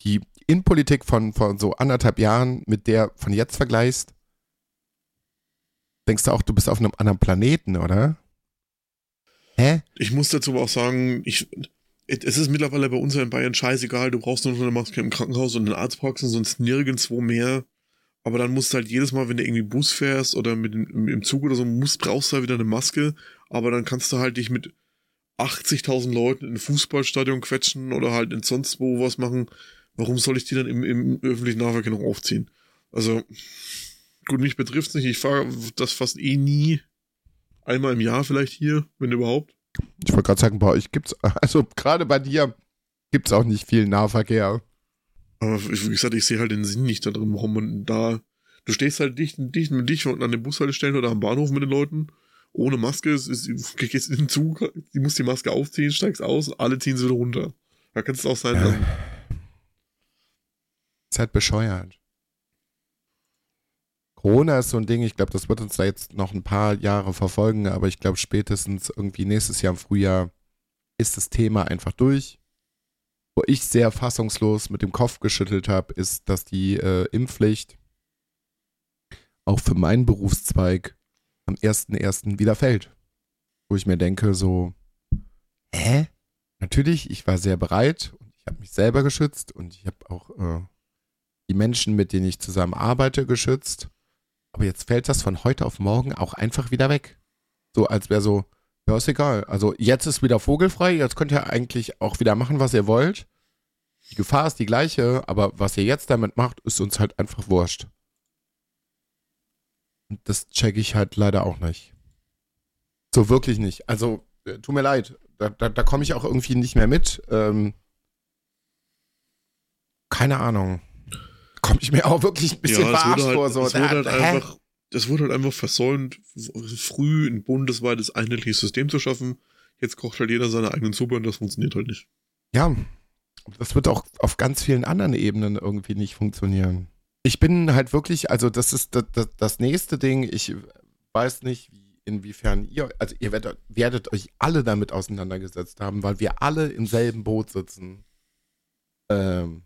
die Innenpolitik von, von so anderthalb Jahren mit der von jetzt vergleichst, denkst du auch, du bist auf einem anderen Planeten, oder? Hä? Ich muss dazu aber auch sagen, ich, es ist mittlerweile bei uns in Bayern scheißegal, du brauchst nur noch eine Maske im Krankenhaus und in Arztpraxen, sonst nirgendwo mehr. Aber dann musst du halt jedes Mal, wenn du irgendwie Bus fährst oder mit im, im Zug oder so, musst, brauchst du halt wieder eine Maske. Aber dann kannst du halt dich mit 80.000 Leuten in ein Fußballstadion quetschen oder halt in sonst wo was machen. Warum soll ich die dann im, im öffentlichen Nahverkehr noch aufziehen? Also, gut, mich betrifft's nicht. Ich fahre das fast eh nie. Einmal im Jahr vielleicht hier, wenn überhaupt. Ich wollte gerade sagen, bei euch gibt's, also gerade bei dir gibt's auch nicht viel Nahverkehr. Aber wie gesagt, ich sehe halt den Sinn nicht da drin, warum man da. Du stehst halt dicht, dicht mit dich an den Bushaltestellen oder am Bahnhof mit den Leuten, ohne Maske, es ist, gehst in den Zug, du musst die Maske aufziehen, steigst aus, alle ziehen sie wieder runter. Da kannst du auch sein. Ja. Ist halt bescheuert. Corona ist so ein Ding, ich glaube, das wird uns da jetzt noch ein paar Jahre verfolgen, aber ich glaube, spätestens irgendwie nächstes Jahr im Frühjahr ist das Thema einfach durch wo ich sehr fassungslos mit dem Kopf geschüttelt habe, ist, dass die äh, Impfpflicht auch für meinen Berufszweig am 1.1. wieder fällt. Wo ich mir denke, so, hä? Natürlich, ich war sehr bereit und ich habe mich selber geschützt und ich habe auch äh, die Menschen, mit denen ich zusammen arbeite, geschützt. Aber jetzt fällt das von heute auf morgen auch einfach wieder weg. So als wäre so, ja, ist egal. Also jetzt ist wieder vogelfrei, jetzt könnt ihr eigentlich auch wieder machen, was ihr wollt. Die Gefahr ist die gleiche, aber was ihr jetzt damit macht, ist uns halt einfach wurscht. Und das checke ich halt leider auch nicht. So wirklich nicht. Also, äh, tut mir leid. Da, da, da komme ich auch irgendwie nicht mehr mit. Ähm, keine Ahnung. Komme ich mir auch wirklich ein bisschen ja, verarscht halt, vor. So. Es wurde halt einfach das wurde halt einfach versäumt, früh ein bundesweites einheitliches System zu schaffen. Jetzt kocht halt jeder seine eigenen Suppe und das funktioniert halt nicht. Ja, das wird auch auf ganz vielen anderen Ebenen irgendwie nicht funktionieren. Ich bin halt wirklich, also das ist das, das, das nächste Ding. Ich weiß nicht, wie, inwiefern ihr, also ihr werdet, werdet, euch alle damit auseinandergesetzt haben, weil wir alle im selben Boot sitzen. Ähm,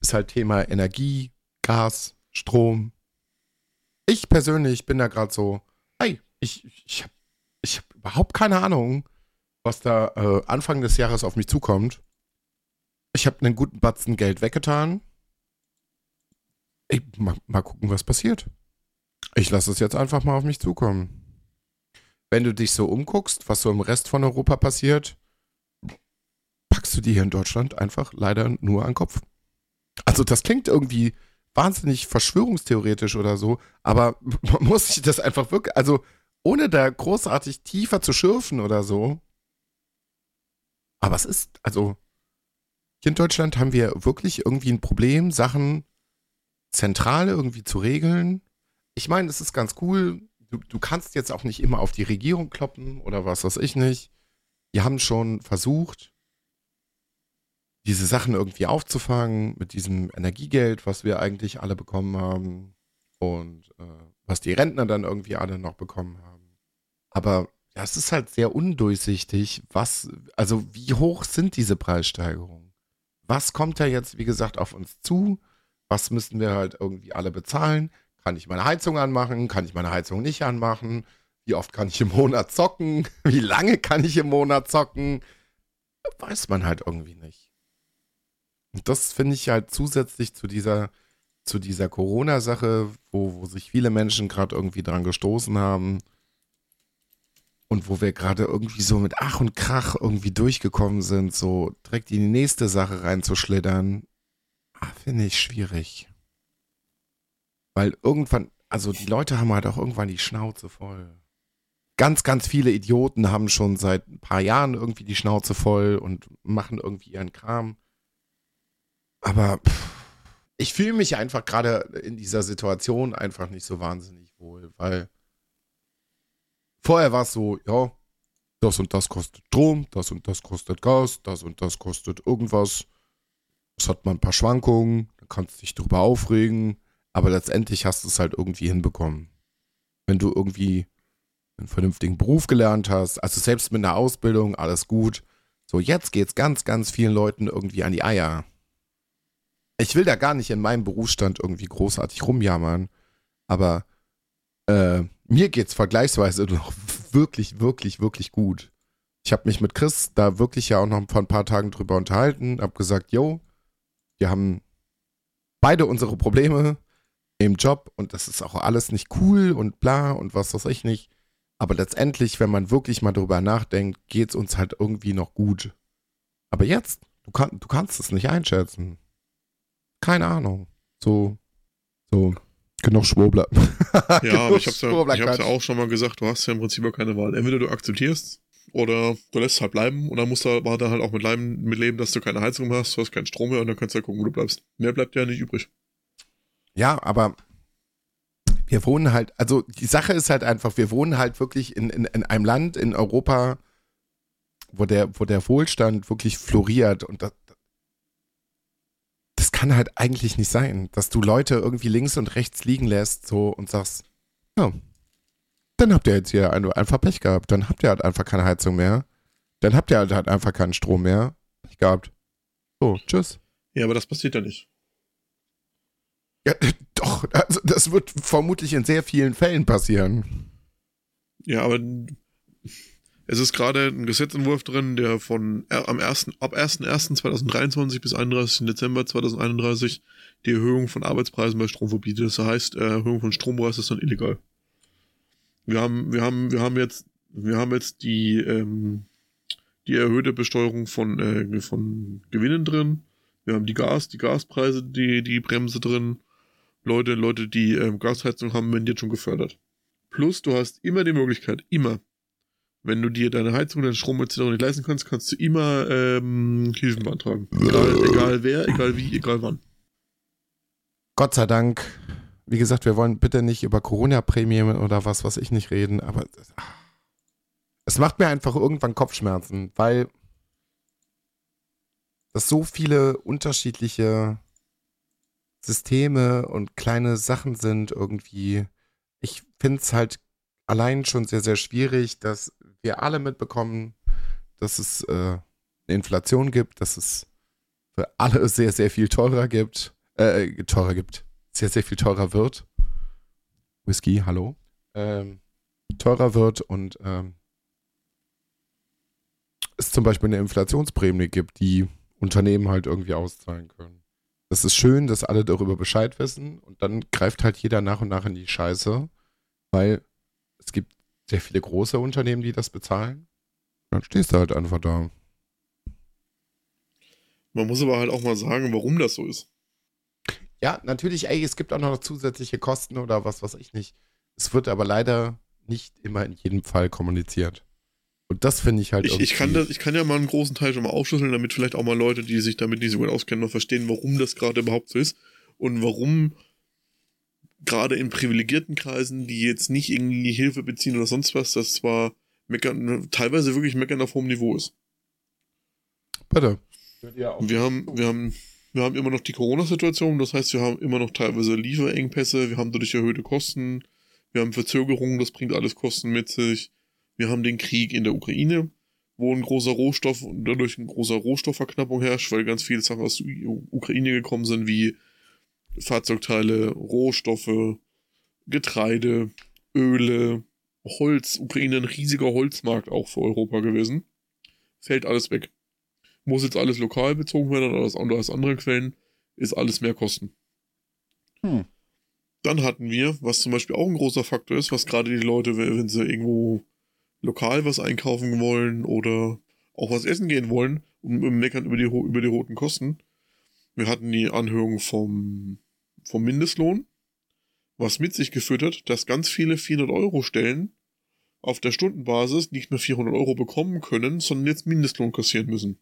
ist halt Thema Energie, Gas, Strom, ich persönlich bin da gerade so, hey, ich, ich habe ich hab überhaupt keine Ahnung, was da äh, Anfang des Jahres auf mich zukommt. Ich habe einen guten Batzen Geld weggetan. Ich, mal, mal gucken, was passiert. Ich lasse es jetzt einfach mal auf mich zukommen. Wenn du dich so umguckst, was so im Rest von Europa passiert, packst du die hier in Deutschland einfach leider nur an den Kopf. Also das klingt irgendwie wahnsinnig verschwörungstheoretisch oder so, aber man muss sich das einfach wirklich, also ohne da großartig tiefer zu schürfen oder so. Aber es ist, also hier in Deutschland haben wir wirklich irgendwie ein Problem, Sachen zentral irgendwie zu regeln. Ich meine, es ist ganz cool. Du, du kannst jetzt auch nicht immer auf die Regierung kloppen oder was weiß ich nicht. Die haben schon versucht, diese Sachen irgendwie aufzufangen mit diesem Energiegeld, was wir eigentlich alle bekommen haben und äh, was die Rentner dann irgendwie alle noch bekommen haben. Aber ja, es ist halt sehr undurchsichtig, was, also wie hoch sind diese Preissteigerungen? Was kommt da jetzt, wie gesagt, auf uns zu? Was müssen wir halt irgendwie alle bezahlen? Kann ich meine Heizung anmachen? Kann ich meine Heizung nicht anmachen? Wie oft kann ich im Monat zocken? Wie lange kann ich im Monat zocken? Weiß man halt irgendwie nicht. Und das finde ich halt zusätzlich zu dieser, zu dieser Corona-Sache, wo, wo sich viele Menschen gerade irgendwie dran gestoßen haben und wo wir gerade irgendwie so mit Ach und Krach irgendwie durchgekommen sind, so direkt in die nächste Sache reinzuschlittern, ah, finde ich schwierig. Weil irgendwann, also die Leute haben halt auch irgendwann die Schnauze voll. Ganz, ganz viele Idioten haben schon seit ein paar Jahren irgendwie die Schnauze voll und machen irgendwie ihren Kram. Aber pff, ich fühle mich einfach gerade in dieser Situation einfach nicht so wahnsinnig wohl, weil vorher war es so, ja, das und das kostet Strom, das und das kostet Gas, das und das kostet irgendwas. Es hat mal ein paar Schwankungen, da kannst du dich drüber aufregen, aber letztendlich hast du es halt irgendwie hinbekommen. Wenn du irgendwie einen vernünftigen Beruf gelernt hast, also selbst mit einer Ausbildung, alles gut. So, jetzt geht es ganz, ganz vielen Leuten irgendwie an die Eier ich will da gar nicht in meinem Berufsstand irgendwie großartig rumjammern, aber Äh, mir geht's vergleichsweise noch wirklich, wirklich, wirklich gut. Ich habe mich mit Chris da wirklich ja auch noch vor ein paar Tagen drüber unterhalten, habe gesagt, yo, wir haben beide unsere Probleme im Job und das ist auch alles nicht cool und bla und was weiß ich nicht. Aber letztendlich, wenn man wirklich mal drüber nachdenkt, geht's uns halt irgendwie noch gut. Aber jetzt, du, kann, du kannst es nicht einschätzen. Keine Ahnung. So, so, genug Schwurbler. Ja, aber ich hab's ja, ich hab's ja auch schon mal gesagt, du hast ja im Prinzip auch keine Wahl. Entweder du akzeptierst oder du lässt es halt bleiben und dann musst du aber dann halt auch mit, Leim, mit leben, dass du keine Heizung mehr hast, du hast keinen Strom mehr und dann kannst du ja gucken, wo du bleibst. Mehr bleibt ja nicht übrig. Ja, aber wir wohnen halt, also die Sache ist halt einfach, wir wohnen halt wirklich in, in, in einem Land in Europa, wo der, wo der Wohlstand wirklich floriert und das, das kann halt eigentlich nicht sein, dass du Leute irgendwie links und rechts liegen lässt so und sagst, ja, dann habt ihr jetzt hier einfach Pech gehabt. Dann habt ihr halt einfach keine Heizung mehr. Dann habt ihr halt, halt einfach keinen Strom mehr. Pech gehabt. So, tschüss. Ja, aber das passiert ja nicht. Ja, doch, also das wird vermutlich in sehr vielen Fällen passieren. Ja, aber es ist gerade ein Gesetzentwurf drin, der von am 1., ab 1.1.2023 bis 31. Dezember 2031 die Erhöhung von Arbeitspreisen bei Strom verbietet. Das heißt, Erhöhung von Strompreis ist dann illegal. Wir haben, wir haben, wir haben jetzt, wir haben jetzt die, ähm, die erhöhte Besteuerung von, äh, von Gewinnen drin. Wir haben die Gas, die Gaspreise, die, die Bremse drin. Leute, Leute, die ähm, Gasheizung haben, werden jetzt schon gefördert. Plus, du hast immer die Möglichkeit, immer, wenn du dir deine Heizung, deinen Strom etc. nicht leisten kannst, kannst du immer ähm, Hilfen beantragen. Egal, egal wer, egal wie, egal wann. Gott sei Dank wie gesagt, wir wollen bitte nicht über Corona-Prämie oder was, was ich nicht reden, aber es macht mir einfach irgendwann Kopfschmerzen, weil das so viele unterschiedliche Systeme und kleine Sachen sind irgendwie. Ich finde es halt allein schon sehr, sehr schwierig, dass wir alle mitbekommen, dass es äh, eine Inflation gibt, dass es für alle sehr, sehr viel teurer gibt, äh, teurer gibt sehr, sehr viel teurer wird. Whisky, hallo. Ähm, teurer wird und ähm, es zum Beispiel eine Inflationsprämie gibt, die Unternehmen halt irgendwie auszahlen können. Das ist schön, dass alle darüber Bescheid wissen und dann greift halt jeder nach und nach in die Scheiße, weil es gibt sehr viele große Unternehmen, die das bezahlen. Dann stehst du halt einfach da. Man muss aber halt auch mal sagen, warum das so ist. Ja, natürlich, ey, es gibt auch noch zusätzliche Kosten oder was weiß ich nicht. Es wird aber leider nicht immer in jedem Fall kommuniziert. Und das finde ich halt ich, ich kann das, ich kann ja mal einen großen Teil schon mal aufschlüsseln, damit vielleicht auch mal Leute, die sich damit nicht so gut auskennen, noch verstehen, warum das gerade überhaupt so ist und warum gerade in privilegierten Kreisen, die jetzt nicht irgendwie Hilfe beziehen oder sonst was, das zwar meckern, teilweise wirklich meckern auf hohem Niveau ist. Bitte. Wir haben, wir haben wir haben immer noch die Corona-Situation, das heißt, wir haben immer noch teilweise Lieferengpässe, wir haben dadurch erhöhte Kosten, wir haben Verzögerungen, das bringt alles Kosten mit sich. Wir haben den Krieg in der Ukraine, wo ein großer Rohstoff und dadurch ein großer Rohstoffverknappung herrscht, weil ganz viele Sachen aus der Ukraine gekommen sind, wie Fahrzeugteile, Rohstoffe, Getreide, Öle, Holz. Ukraine ein riesiger Holzmarkt auch für Europa gewesen. Fällt alles weg muss jetzt alles lokal bezogen werden oder aus, anderen Quellen, ist alles mehr Kosten. Hm. Dann hatten wir, was zum Beispiel auch ein großer Faktor ist, was gerade die Leute, wenn sie irgendwo lokal was einkaufen wollen oder auch was essen gehen wollen, und meckern über die, über die roten Kosten. Wir hatten die Anhörung vom, vom Mindestlohn, was mit sich geführt hat, dass ganz viele 400 Euro Stellen auf der Stundenbasis nicht mehr 400 Euro bekommen können, sondern jetzt Mindestlohn kassieren müssen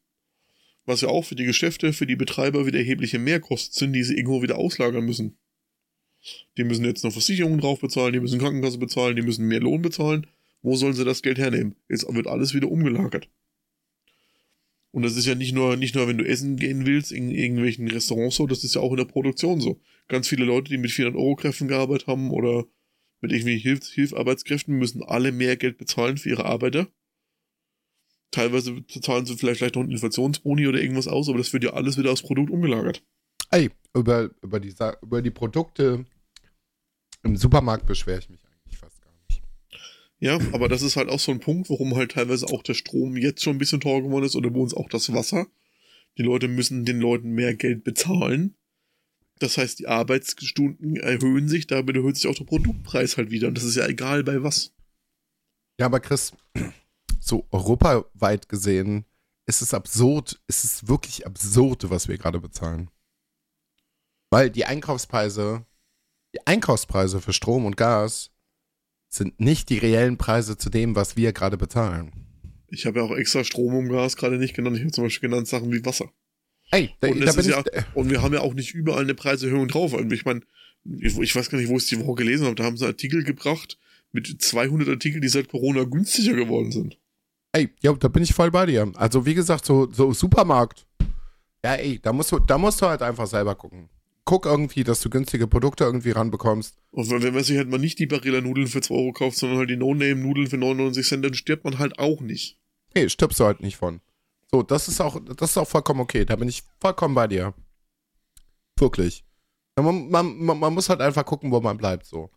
was ja auch für die Geschäfte, für die Betreiber wieder erhebliche Mehrkosten sind, die sie irgendwo wieder auslagern müssen. Die müssen jetzt noch Versicherungen drauf bezahlen, die müssen Krankenkasse bezahlen, die müssen mehr Lohn bezahlen. Wo sollen sie das Geld hernehmen? Jetzt wird alles wieder umgelagert. Und das ist ja nicht nur, nicht nur, wenn du essen gehen willst, in irgendwelchen Restaurants so, das ist ja auch in der Produktion so. Ganz viele Leute, die mit 400 Euro Kräften gearbeitet haben oder mit irgendwelchen Hilf Hilfarbeitskräften, müssen alle mehr Geld bezahlen für ihre Arbeiter. Teilweise zahlen sie vielleicht, vielleicht noch einen Inflationsboni oder irgendwas aus, aber das wird ja alles wieder aufs Produkt umgelagert. Ey, über, über, die, über die Produkte im Supermarkt beschwere ich mich Ja, aber das ist halt auch so ein Punkt, warum halt teilweise auch der Strom jetzt schon ein bisschen teurer geworden ist oder bei uns auch das Wasser. Die Leute müssen den Leuten mehr Geld bezahlen. Das heißt, die Arbeitsstunden erhöhen sich, damit erhöht sich auch der Produktpreis halt wieder. Und das ist ja egal bei was. Ja, aber Chris, so europaweit gesehen ist es absurd, ist es wirklich absurd, was wir gerade bezahlen. Weil die Einkaufspreise, die Einkaufspreise für Strom und Gas sind nicht die reellen Preise zu dem, was wir gerade bezahlen. Ich habe ja auch extra Strom und Gas gerade nicht genannt. Ich habe zum Beispiel genannt Sachen wie Wasser. Ey, da, und, da bin ich, ja, und wir haben ja auch nicht überall eine Preiserhöhung drauf. Ich meine, ich, ich, weiß gar nicht, wo ich es die Woche gelesen habe. Da haben sie einen Artikel gebracht mit 200 Artikeln, die seit Corona günstiger geworden sind. Ey, ja, da bin ich voll bei dir. Also wie gesagt, so, so Supermarkt. Ja, ey, da musst du, da musst du halt einfach selber gucken guck irgendwie, dass du günstige Produkte irgendwie ranbekommst. Und wenn man sich halt mal nicht die Barilla-Nudeln für 2 Euro kauft, sondern halt die No-Name-Nudeln für 99 Cent, dann stirbt man halt auch nicht. Nee, stirbst du halt nicht von. So, das ist auch, das ist auch vollkommen okay. Da bin ich vollkommen bei dir. Wirklich. Man, man, man, man muss halt einfach gucken, wo man bleibt, so.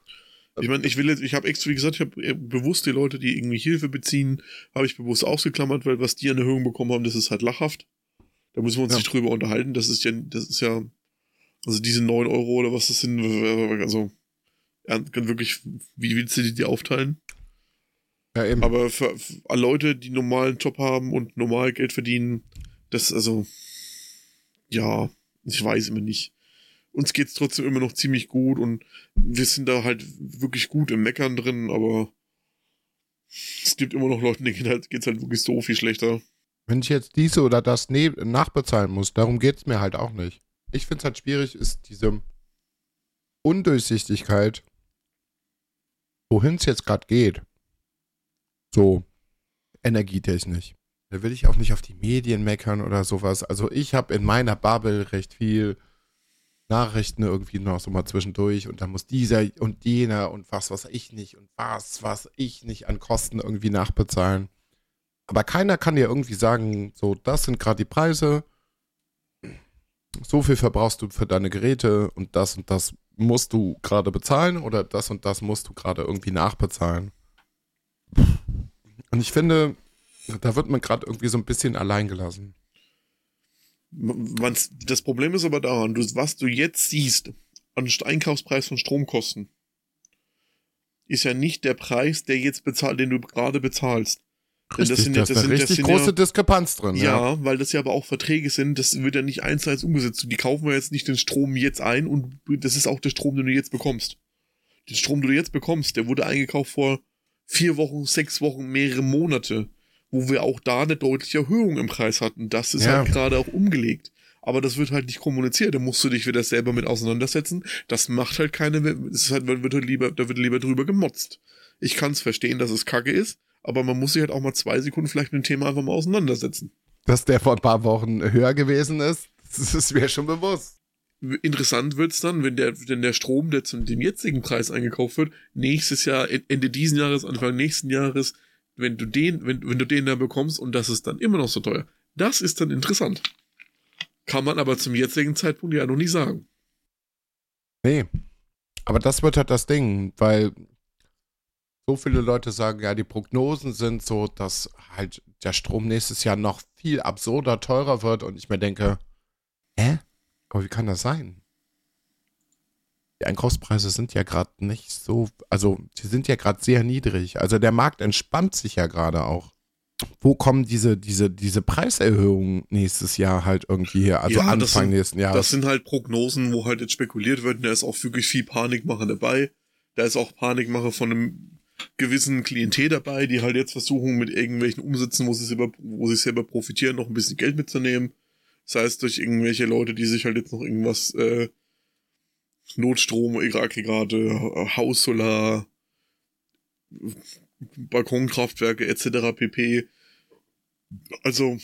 Ich meine, ich will jetzt, ich habe extra, wie gesagt, ich habe bewusst die Leute, die irgendwie Hilfe beziehen, habe ich bewusst ausgeklammert, weil was die an Erhöhung bekommen haben, das ist halt lachhaft. Da müssen wir uns ja. nicht drüber unterhalten. Das ist ja, das ist ja also diese 9 Euro oder was das sind, also wirklich, wie willst du die, die aufteilen? Ja, eben. Aber für, für Leute, die normalen Job haben und normal Geld verdienen, das, also, ja, ich weiß immer nicht. Uns geht's trotzdem immer noch ziemlich gut und wir sind da halt wirklich gut im Meckern drin, aber es gibt immer noch Leute, denen halt, geht's halt wirklich so viel schlechter. Wenn ich jetzt diese oder das nachbezahlen muss, darum geht's mir halt auch nicht ich finde es halt schwierig, ist diese Undurchsichtigkeit, wohin es jetzt gerade geht. So energietechnisch. Da will ich auch nicht auf die Medien meckern oder sowas. Also ich habe in meiner Bubble recht viel Nachrichten irgendwie noch so mal zwischendurch und da muss dieser und jener und was, was ich nicht und was, was ich nicht an Kosten irgendwie nachbezahlen. Aber keiner kann dir irgendwie sagen, so, das sind gerade die Preise so viel verbrauchst du für deine Geräte und das und das musst du gerade bezahlen oder das und das musst du gerade irgendwie nachbezahlen. Und ich finde, da wird man gerade irgendwie so ein bisschen allein gelassen. Das Problem ist aber daran, was du jetzt siehst an Einkaufspreis von Stromkosten, ist ja nicht der Preis, der jetzt bezahlt, den du gerade bezahlst. Richtig, das, sind, das, das ist eine richtig das große ja, Diskrepanz drin. Ja, ja, weil das ja aber auch Verträge sind, das wird ja nicht eins zu eins umgesetzt. Die kaufen wir jetzt nicht den Strom jetzt ein und das ist auch der Strom, den du jetzt bekommst. Den Strom, den du jetzt bekommst, der wurde eingekauft vor vier Wochen, sechs Wochen, mehrere Monate, wo wir auch da eine deutliche Erhöhung im Preis hatten. Das ist ja. halt gerade auch umgelegt. Aber das wird halt nicht kommuniziert. Da musst du dich wieder selber mit auseinandersetzen. Das macht halt keine, es ist halt, wird halt lieber, da wird lieber drüber gemotzt. Ich kann es verstehen, dass es kacke ist aber man muss sich halt auch mal zwei Sekunden vielleicht mit dem Thema einfach mal auseinandersetzen. Dass der vor ein paar Wochen höher gewesen ist, das ist mir schon bewusst. Interessant wird's dann, wenn der, wenn der Strom, der zu dem jetzigen Preis eingekauft wird, nächstes Jahr, Ende diesen Jahres, Anfang nächsten Jahres, wenn du den, wenn, wenn du den da bekommst und das ist dann immer noch so teuer. Das ist dann interessant. Kann man aber zum jetzigen Zeitpunkt ja noch nicht sagen. Nee. Aber das wird halt das Ding, weil so viele Leute sagen, ja, die Prognosen sind so, dass halt der Strom nächstes Jahr noch viel absurder teurer wird und ich mir denke, hä? Aber wie kann das sein? Die Einkaufspreise sind ja gerade nicht so, also die sind ja gerade sehr niedrig. Also der Markt entspannt sich ja gerade auch. Wo kommen diese, diese, diese Preiserhöhungen nächstes Jahr halt irgendwie her? Also ja, Anfang sind, nächsten Jahres. Das sind halt Prognosen, wo halt jetzt spekuliert wird. Da ist auch wirklich viel Panikmache dabei. Da ist auch Panikmache von einem gewissen Klientel dabei, die halt jetzt versuchen, mit irgendwelchen Umsätzen, wo sie selber, wo sie selber profitieren, noch ein bisschen Geld mitzunehmen. Sei es durch irgendwelche Leute, die sich halt jetzt noch irgendwas, äh, Notstrom, Aggregate, Haussolar, Balkonkraftwerke etc. pp. Also,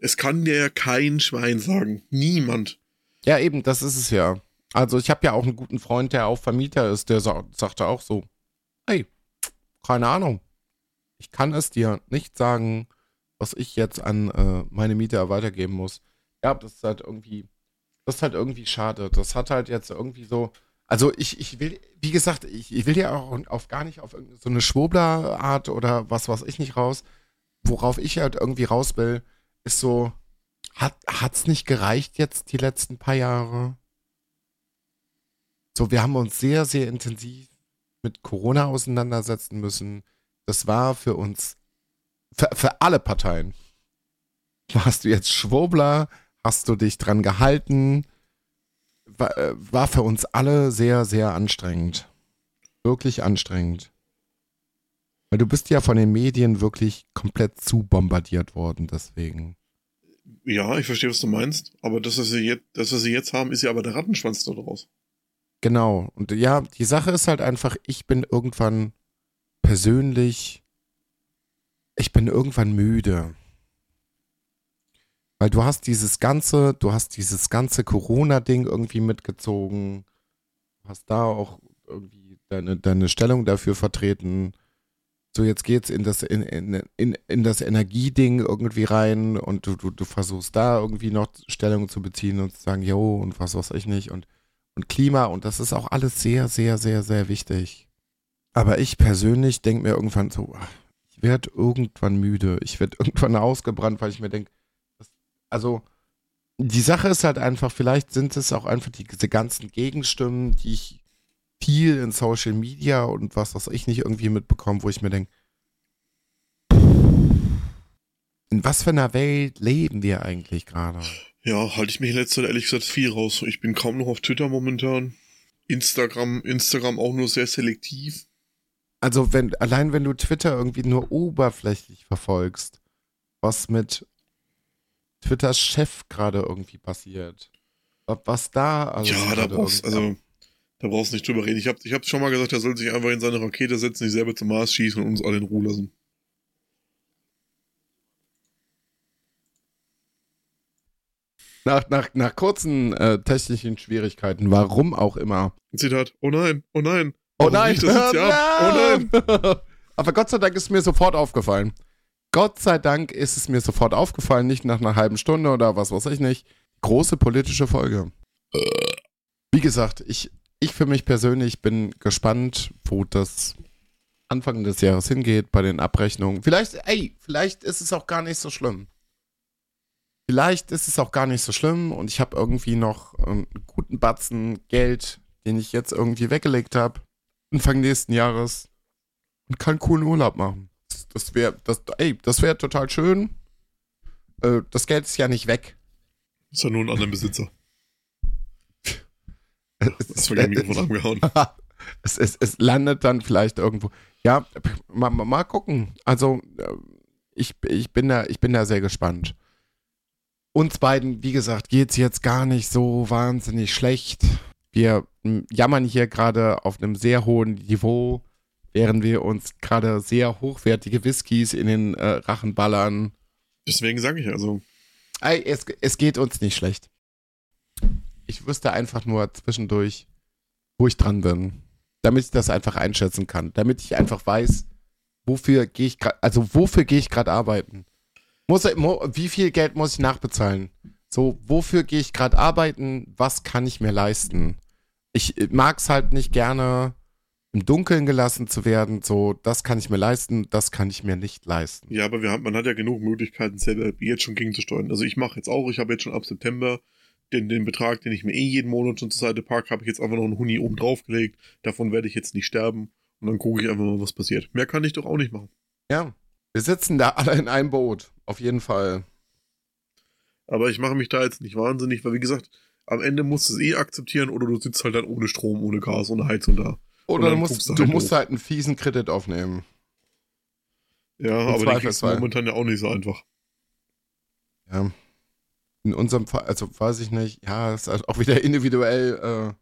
es kann dir kein Schwein sagen. Niemand. Ja, eben, das ist es ja. Also, ich habe ja auch einen guten Freund, der auch Vermieter ist, der sagte auch so, hey, keine Ahnung. Ich kann es dir nicht sagen, was ich jetzt an äh, meine Mieter weitergeben muss. Ja, das ist halt irgendwie, das ist halt irgendwie schade. Das hat halt jetzt irgendwie so, Also ich, ich will, wie gesagt, ich, ich will ja auch auf gar nicht auf so eine Schwobler-Art oder was weiß ich nicht raus. Worauf ich halt irgendwie raus will, ist so, hat hat's nicht gereicht jetzt die letzten paar Jahre? So, wir haben uns sehr, sehr intensiv mit Corona auseinandersetzen müssen. Das war für uns, für, für alle Parteien. Warst du jetzt Schwobler? Hast du dich dran gehalten? war, äh, war für uns alle sehr, sehr anstrengend. Wirklich anstrengend. Weil du bist ja von den Medien wirklich komplett zu bombardiert worden, deswegen. Ja, ich verstehe, was du meinst, aber das, was sie jetzt, das, was sie jetzt haben, ist ja aber der Rattenschwanz daraus. Genau. Und ja, die Sache ist halt einfach, ich bin irgendwann persönlich, ich bin irgendwann müde. Weil du hast dieses ganze, du hast dieses ganze Corona-Ding irgendwie mitgezogen. Hast da auch irgendwie deine, deine Stellung dafür vertreten. So, jetzt geht's in das, in, in, in, in das Energieding irgendwie rein und du, du, du versuchst da irgendwie noch Stellung zu beziehen und zu sagen, jo, und was weiß ich nicht. Und, und Klima, und das ist auch alles sehr, sehr, sehr, sehr wichtig. Aber ich persönlich denke mir irgendwann so, ich werde irgendwann müde. Ich werde irgendwann ausgebrannt, weil ich mir denke, also die Sache ist halt einfach, vielleicht sind es auch einfach die, diese ganzen Gegenstimmen, die ich viel in Social Media und was weiß ich nicht irgendwie mitbekomme, wo ich mir denke, in was für einer Welt leben wir eigentlich gerade? Ja, halte ich mich in letzter Zeit ehrlich gesagt viel raus. Ich bin kaum noch auf Twitter momentan. Instagram, Instagram auch nur sehr selektiv. Also wenn, allein wenn du Twitter irgendwie nur oberflächlich verfolgst, was mit Twitters Chef gerade irgendwie passiert. Was da also Ja, da brauchst also da brauchst du nicht drüber reden. Ich habe ich hab schon mal gesagt, er soll sich einfach in seine Rakete setzen, sich selber zum Mars schießen und uns alle in Ruhe lassen. Nach, nach, nach kurzen äh, technischen Schwierigkeiten, warum auch immer. Zitat, oh nein, oh nein. Oh nein, oh nein. Aber Gott sei Dank ist mir sofort aufgefallen. Gott sei Dank ist es mir sofort aufgefallen, nicht nach einer halben Stunde oder was weiß ich nicht. Große politische Folge. Wie gesagt, ich, ich für mich persönlich bin gespannt, wo das Anfang des Jahres hingeht bei den Abrechnungen. Vielleicht, ey, vielleicht ist es auch gar nicht so schlimm. Vielleicht ist es auch gar nicht so schlimm und ich habe irgendwie noch einen guten Batzen Geld, den ich jetzt irgendwie weggelegt habe, Anfang nächsten Jahres und kann coolen Urlaub machen das wäre, das, ey, das wäre total schön. Äh, das Geld ist ja nicht weg. Ist ja nur ein anderer Besitzer. gegen Mikrofon angehauen. es, es, es landet dann vielleicht irgendwo. Ja, mal, mal gucken. Also, äh, ich, ich, bin da, ich bin da sehr gespannt. Uns beiden, wie gesagt, geht es jetzt gar nicht so wahnsinnig schlecht. Wir jammern hier gerade auf einem sehr hohen Niveau während wir uns gerade sehr hochwertige Whiskys in den äh, Rachen ballern. Deswegen sage ich also. Es, es geht uns nicht schlecht. Ich wüsste einfach nur zwischendurch, wo ich dran bin. Damit ich das einfach einschätzen kann. Damit ich einfach weiß, wofür gehe ich gerade, also wofür gehe ich gerade arbeiten? Muss, wie viel Geld muss ich nachbezahlen? So, wofür gehe ich gerade arbeiten? Was kann ich mir leisten? Ich mag es halt nicht gerne, im Dunkeln gelassen zu werden, so, das kann ich mir leisten, das kann ich mir nicht leisten. Ja, aber haben, man hat ja genug Möglichkeiten, selber jetzt schon gegenzusteuern. Also ich mache jetzt auch, ich habe jetzt schon ab September den, den Betrag, den ich mir eh jeden Monat schon zur Seite packe, habe ich jetzt einfach noch einen Huni oben drauf gelegt. Davon werde ich jetzt nicht sterben. Und dann gucke ich einfach mal, was passiert. Mehr kann ich doch auch nicht machen. Ja, wir sitzen da alle in einem Boot. Auf jeden Fall. Aber ich mache mich da jetzt nicht wahnsinnig, weil wie gesagt, am Ende musst du es eh akzeptieren oder du sitzt halt dann ohne Strom, ohne Gas, ohne Heizung da. Oder du musst, du, halt musst halt einen fiesen Kredit aufnehmen. Ja, In aber den kriegst du momentan ja auch nicht so einfach. Ja. In unserem Fall, also weiß ich nicht, ja, ist halt auch wieder individuell. Äh,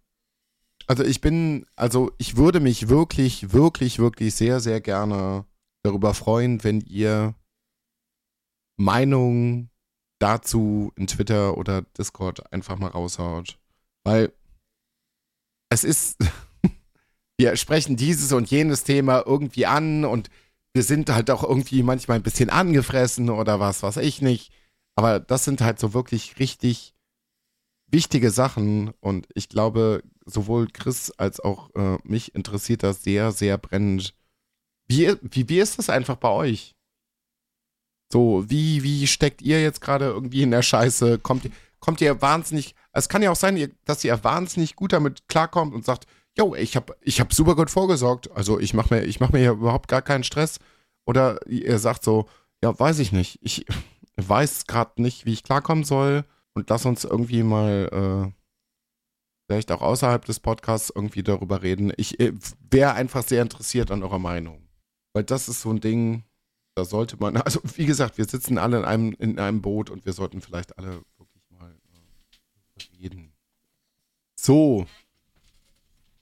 also ich bin, also ich würde mich wirklich, wirklich, wirklich sehr, sehr gerne darüber freuen, wenn ihr Meinungen dazu in Twitter oder Discord einfach mal raushaut. Weil es ist, wir sprechen dieses und jenes Thema irgendwie an und wir sind halt auch irgendwie manchmal ein bisschen angefressen oder was, was ich nicht. Aber das sind halt so wirklich richtig wichtige Sachen und ich glaube, sowohl Chris als auch äh, mich interessiert das sehr, sehr brennend. Wie, wie, wie ist das einfach bei euch? So, wie, wie steckt ihr jetzt gerade irgendwie in der Scheiße? Kommt, ihr- kommt ihr wahnsinnig, es kann ja auch sein, dass ihr wahnsinnig gut damit klarkommt und sagt, yo, ich habe ich hab super gut vorgesorgt, also ich mache mir, mach mir hier überhaupt gar keinen Stress. Oder ihr sagt so, ja, weiß ich nicht, ich weiß gerade nicht, wie ich klarkommen soll und lass uns irgendwie mal äh, vielleicht auch außerhalb des Podcasts irgendwie darüber reden. Ich äh, wäre einfach sehr interessiert an eurer Meinung. Weil das ist so ein Ding, da sollte man, also wie gesagt, wir sitzen alle in einem, in einem Boot und wir sollten vielleicht alle wirklich mal äh, reden. So.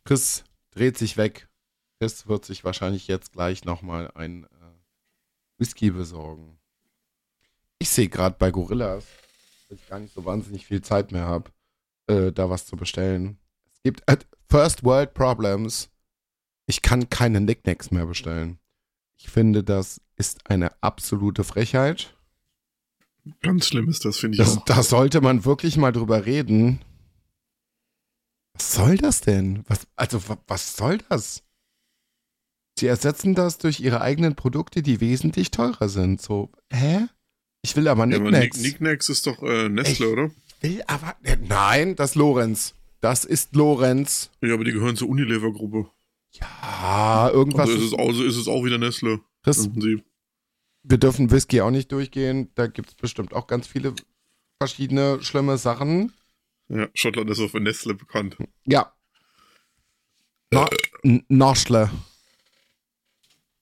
Chris dreht sich weg. Chris wird sich wahrscheinlich jetzt gleich nochmal ein äh, Whisky besorgen. Ich sehe gerade bei Gorillas, dass ich gar nicht so wahnsinnig viel Zeit mehr habe, äh, da was zu bestellen. Es gibt äh, First World Problems. Ich kann keine Nicknacks mehr bestellen. Ich finde, das ist eine absolute Frechheit. Ganz schlimm ist das, finde ich Das, auch. da sollte man wirklich mal drüber reden. Was soll das denn? Was, also, wa- was soll das? Sie ersetzen das durch ihre eigenen Produkte, die wesentlich teurer sind. So, hä? Ich will aber Ja, Nicknacks. Nick, Nicknacks ist doch äh, Nestle, Echt? oder? will aber. äh, Nein, das ist Lorenz. Das ist Lorenz. Ja, aber die gehören zur Unilever-Gruppe. Ja, irgendwas. Also ist, es, also ist es auch wieder Nestle. Chris, wir dürfen Whisky auch nicht durchgehen. Da gibt es bestimmt auch ganz viele verschiedene schlimme Sachen. Ja, Schottland ist auch für Nestle bekannt. Ja. Na, N- Noschle.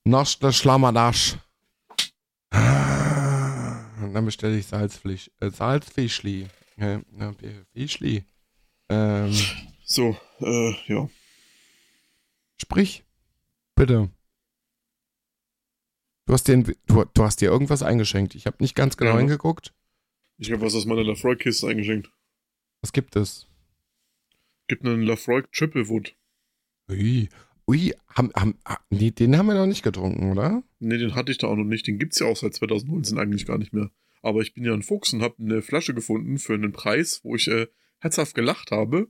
Noschle Schlammerdasch. Und dann bestelle ich Salzfisch. Äh, Salzfischli. Äh, Fischli. Ähm, So, äh, ja. Sprich. Bitte. Du hast, den, du, du hast dir irgendwas eingeschenkt. Ich habe nicht ganz genau Ja. hingeguckt. Ich habe was aus meiner Lafroy-Kiste eingeschenkt. Was gibt es? Gibt einen Lafroy Triple Wood. Ui. Ui, haben, haben, nee, den haben wir noch nicht getrunken, oder? Ne, den hatte ich da auch noch nicht. Den gibt's ja auch seit 2019 eigentlich gar nicht mehr. Aber ich bin ja ein Fuchs und habe eine Flasche gefunden für einen Preis, wo ich äh, herzhaft gelacht habe,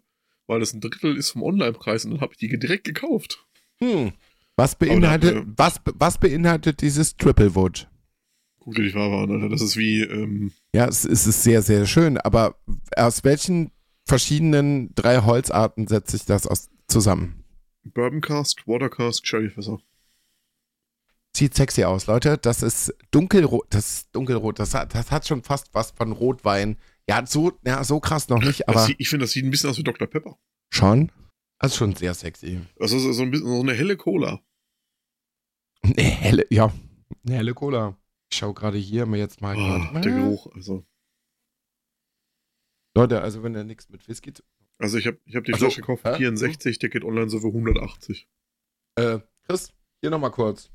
weil das ein Drittel ist vom Online-Preis und dann habe ich die direkt gekauft. Hm. Was beinhaltet, Aber da- was, was beinhaltet dieses Triple Wood? Guck dir die Farbe an, Alter. Das ist wie, ähm, Ja, es, es ist sehr, sehr schön, aber aus welchen verschiedenen drei Holzarten setzt sich das aus, zusammen? Bourbon Cask, Water Cask, Sherryfässer. Sieht sexy aus, Leute. Das ist dunkelrot. Das ist dunkelrot. Das hat, das hat schon fast was von Rotwein. Ja, so, ja, so krass noch nicht, Das aber sieht- ich finde, das sieht ein bisschen aus wie Dr. Pepper. schon. Also schon sehr sexy. Das ist so ein bisschen so eine helle Cola. Eine helle, ja, eine helle Cola. Ich schau gerade hier mir jetzt mal. Oh, der Geruch, also. Leute, also wenn ihr nichts mit Whisky zu- Also ich habe ich hab die Ach so, Flasche gekauft hä? 64, der geht online so für 180. Äh, Chris, hier nochmal kurz.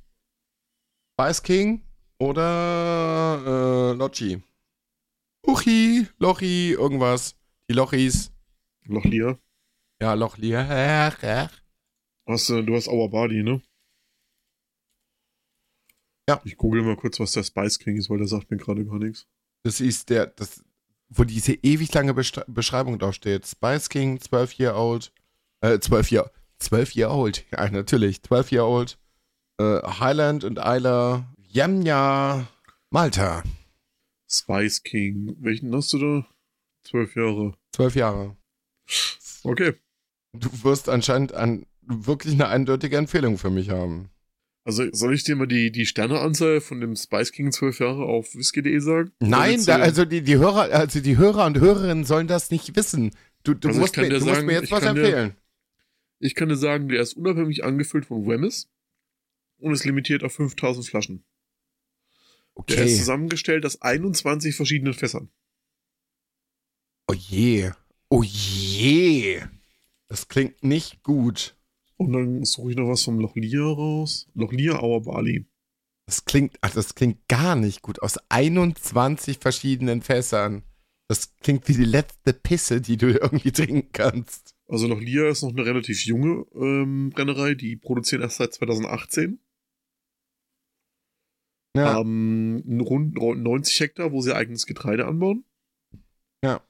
Spice King oder äh, Lochi? Uchi, Lochi, irgendwas. Die Lochis. Lochlia. Ja, Lochli. Ja, Hast, äh, du hast Our Body, ne? Ja. Ich google mal kurz, was der Spice King ist, weil der sagt mir gerade gar nichts. Das ist der, das, wo diese ewig lange Bestre- Beschreibung draufsteht. Spice King, 12 year old. Äh, 12 year, 12 year old. Ja, natürlich. 12 year old. Äh, Highland und Isla. Yamja. Malta. Spice King. Welchen hast du da? Zwölf Jahre. 12 Jahre. Okay. Du wirst anscheinend an, wirklich eine eindeutige Empfehlung für mich haben. Also soll ich dir mal die, die Sterneanzahl von dem Spice King zwölf Jahre auf whisky.de sagen? Nein, da, du- also die, die Hörer, also die Hörer und Hörerinnen sollen das nicht wissen. Du, du, Also musst, mir, du musst sagen, mir jetzt was kann dir- empfehlen. Ich kann dir sagen, der ist unabhängig angefüllt von Wemmis und ist limitiert auf 5000 Flaschen. Der ist Okay. zusammengestellt aus 21 verschiedenen Fässern. Oh je. Oh je. Das klingt nicht gut. Und dann suche ich noch was vom Lochlia raus. Lochlia Auer Bali. Das klingt, ach, das klingt gar nicht gut. Aus 21 verschiedenen Fässern. Das klingt wie die letzte Pisse, die du irgendwie trinken kannst. Also Lochlia ist noch eine relativ junge ähm, Brennerei. Die produzieren erst seit 2018. Ja. Haben rund 90 Hektar, wo sie eigenes Getreide anbauen. Ja.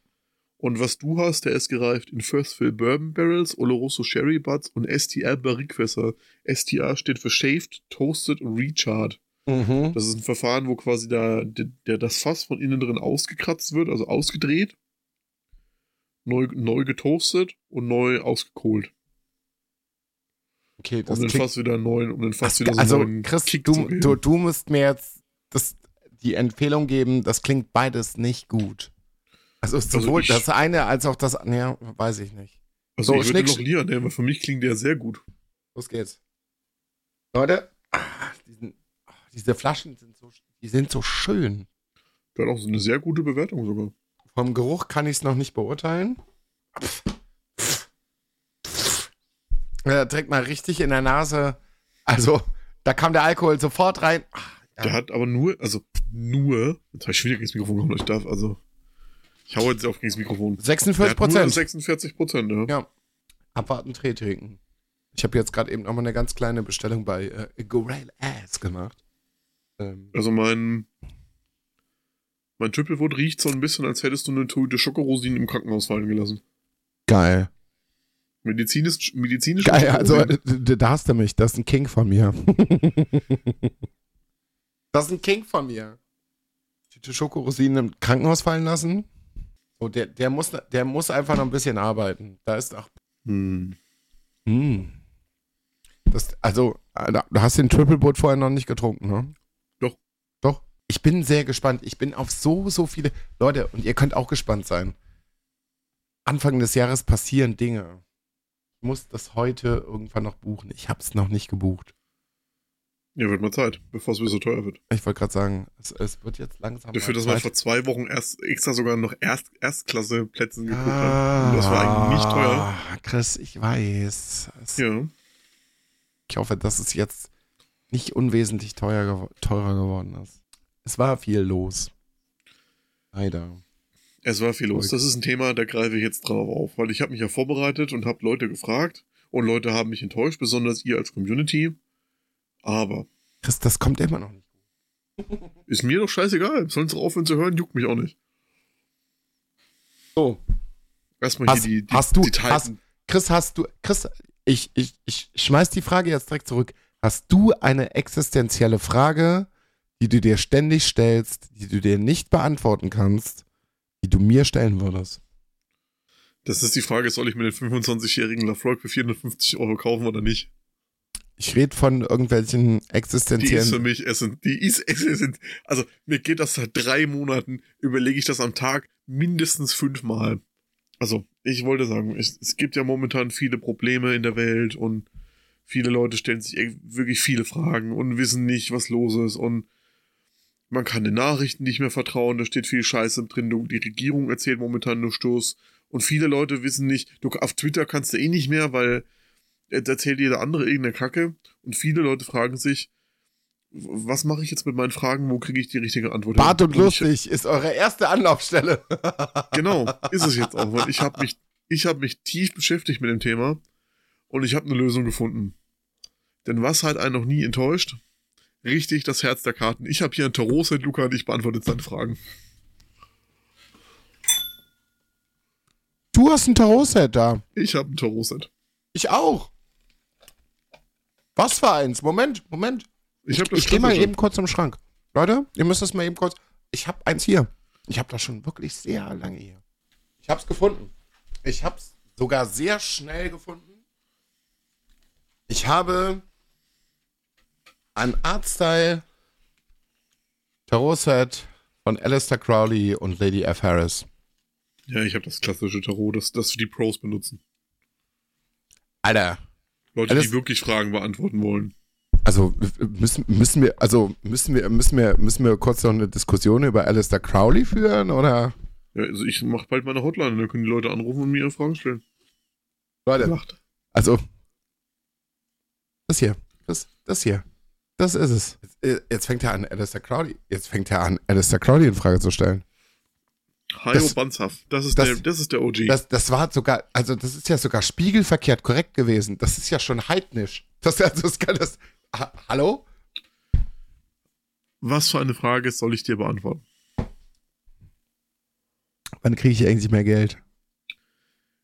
Und was du hast, der ist gereift in First Fill Bourbon Barrels, Oloroso Sherry Butts und STR Barrikfässer. STR steht für Shaved, Toasted und Recharred. Mhm. Das ist ein Verfahren, wo quasi da, der, der, das Fass von innen drin ausgekratzt wird, also ausgedreht, neu, neu getoastet und neu ausgekohlt. Okay, das Um den Fass wieder neu, um den das, wieder so also neuen Chris, Kick du, du, du musst mir jetzt das, die Empfehlung geben, das klingt beides nicht gut. Also sowohl ich- das eine als auch das, ja, weiß ich nicht. Also so, ich würde noch Lia nehmen, weil für mich klingt der sehr gut. Los geht's. Leute, ah, diesen, ah, diese Flaschen sind so, die sind so schön. Der hat auch so eine sehr gute Bewertung sogar. Vom Geruch kann ich es noch nicht beurteilen. Ja, direkt mal richtig in der Nase. Also, da kam der Alkohol sofort rein. Ah, ja. Der hat aber nur, also nur, jetzt habe ich schon wieder gegen das Mikrofon gehauen, ich darf, also ich hau jetzt auf gegen das Mikrofon. Der 46 hat nur Prozent. 46 Prozent, ja. Ja. Abwarten, Tee trinken. Ich habe jetzt gerade eben noch mal eine ganz kleine Bestellung bei äh, Gorel Ass gemacht. Ähm, Also mein, mein Triple Wood riecht so ein bisschen, als hättest du eine Tüte Schokorosinen im Krankenhaus fallen gelassen. geil. Medizinisch, medizinisch. Geil, also äh, da hast du mich. Das ist ein King von mir. das ist ein King von mir. Tüte Schokorosinen im Krankenhaus fallen lassen. So, der, der, muss, der muss einfach noch ein bisschen arbeiten. Da ist auch. Hm. Hm. Das, also, äh, du hast den Triple Boot vorher noch nicht getrunken, ne? Doch. Doch. Ich bin sehr gespannt. Ich bin auf so, so viele. Leute, und ihr könnt auch gespannt sein. Anfang des Jahres passieren Dinge. Ich muss das heute irgendwann noch buchen. Ich habe es noch nicht gebucht. Ja, wird mal Zeit, bevor es wieder so teuer wird. Ich wollte gerade sagen, es, es wird jetzt langsam. Dafür, dass man vor zwei Wochen erst extra sogar noch Erst, Erstklasse-Plätzen geguckt hat. Und das war eigentlich nicht teuer. Ah, Chris, ich weiß. Es, Ja. Ich hoffe, dass es jetzt nicht unwesentlich teuer teurer geworden ist. Es war viel los. Leider. Es war viel los. Das ist ein Thema, da greife ich jetzt drauf auf, weil ich habe mich ja vorbereitet und habe Leute gefragt und Leute haben mich enttäuscht, besonders ihr als Community. Aber Chris, das kommt immer noch nicht. ist mir doch scheißegal. Sollen sie aufhören zu hören, juckt mich auch nicht. So. Erstmal Hast, hier die, die, hast du, die hast, Chris, hast du, Chris, ich, ich, ich schmeiß die Frage jetzt direkt zurück. Hast du eine existenzielle Frage, die du dir ständig stellst, die du dir nicht beantworten kannst, die du mir stellen würdest? Das ist die Frage, soll ich mir den 25-jährigen Lafroig für 450 Euro kaufen oder nicht? Ich rede von irgendwelchen Die ist für existenziellen. mich essen. Die ist essen. Also, mir geht das seit drei Monaten, überlege ich das am Tag mindestens fünfmal. Also, ich wollte sagen, es, es gibt ja momentan viele Probleme in der Welt und viele Leute stellen sich echt wirklich viele Fragen und wissen nicht, was los ist und man kann den Nachrichten nicht mehr vertrauen, da steht viel Scheiße drin, die Regierung erzählt momentan nur Stoß und viele Leute wissen nicht, du, auf Twitter kannst du eh nicht mehr, weil jetzt erzählt jeder andere irgendeine Kacke und viele Leute fragen sich, was mache ich jetzt mit meinen Fragen, wo kriege ich die richtige Antwort? Bart und ich- lustig ist eure erste Anlaufstelle. Genau, ist es jetzt auch, weil ich habe mich, ich habe mich tief beschäftigt mit dem Thema und ich habe eine Lösung gefunden. Denn was hat einen noch nie enttäuscht? Richtig, das Herz der Karten. Ich habe hier ein Tarot-Set, Luca, und ich beantworte deine Fragen. Du hast ein Tarot-Set da. Ich habe ein Tarot-Set. Ich auch. Was für eins? Moment, Moment. Ich das Ich gehe mal eben kurz im Schrank. Leute, ihr müsst das mal eben kurz. Ich habe eins hier. Ich habe das schon wirklich sehr lange hier. Ich habe es gefunden. Ich habe es sogar sehr schnell gefunden. Ich habe ein Artstyle Tarot-Set von Alistair Crowley und Lady F. Harris. Ja, ich habe das klassische Tarot, das, das die Pros benutzen. Alter, Leute, Alles- die wirklich Fragen beantworten wollen. Also müssen, müssen wir, also müssen wir, müssen wir, müssen wir kurz noch eine Diskussion über Alistair Crowley führen oder? Ja, also ich mache bald meine Hotline dann können die Leute anrufen und mir ihre Fragen stellen. Leute, also das hier, das, das hier, das ist es. Jetzt, jetzt fängt er an, Alistair Crowley, jetzt fängt er an, Alistair Crowley in Frage zu stellen. Hajo Banzhaft, das ist, das- der, das ist der OG. Das, das war sogar, also das ist ja sogar spiegelverkehrt korrekt gewesen. Das ist ja schon heidnisch. Das, also das kann das. Ha, hallo? Was für eine Frage soll ich dir beantworten? Wann kriege ich eigentlich mehr Geld?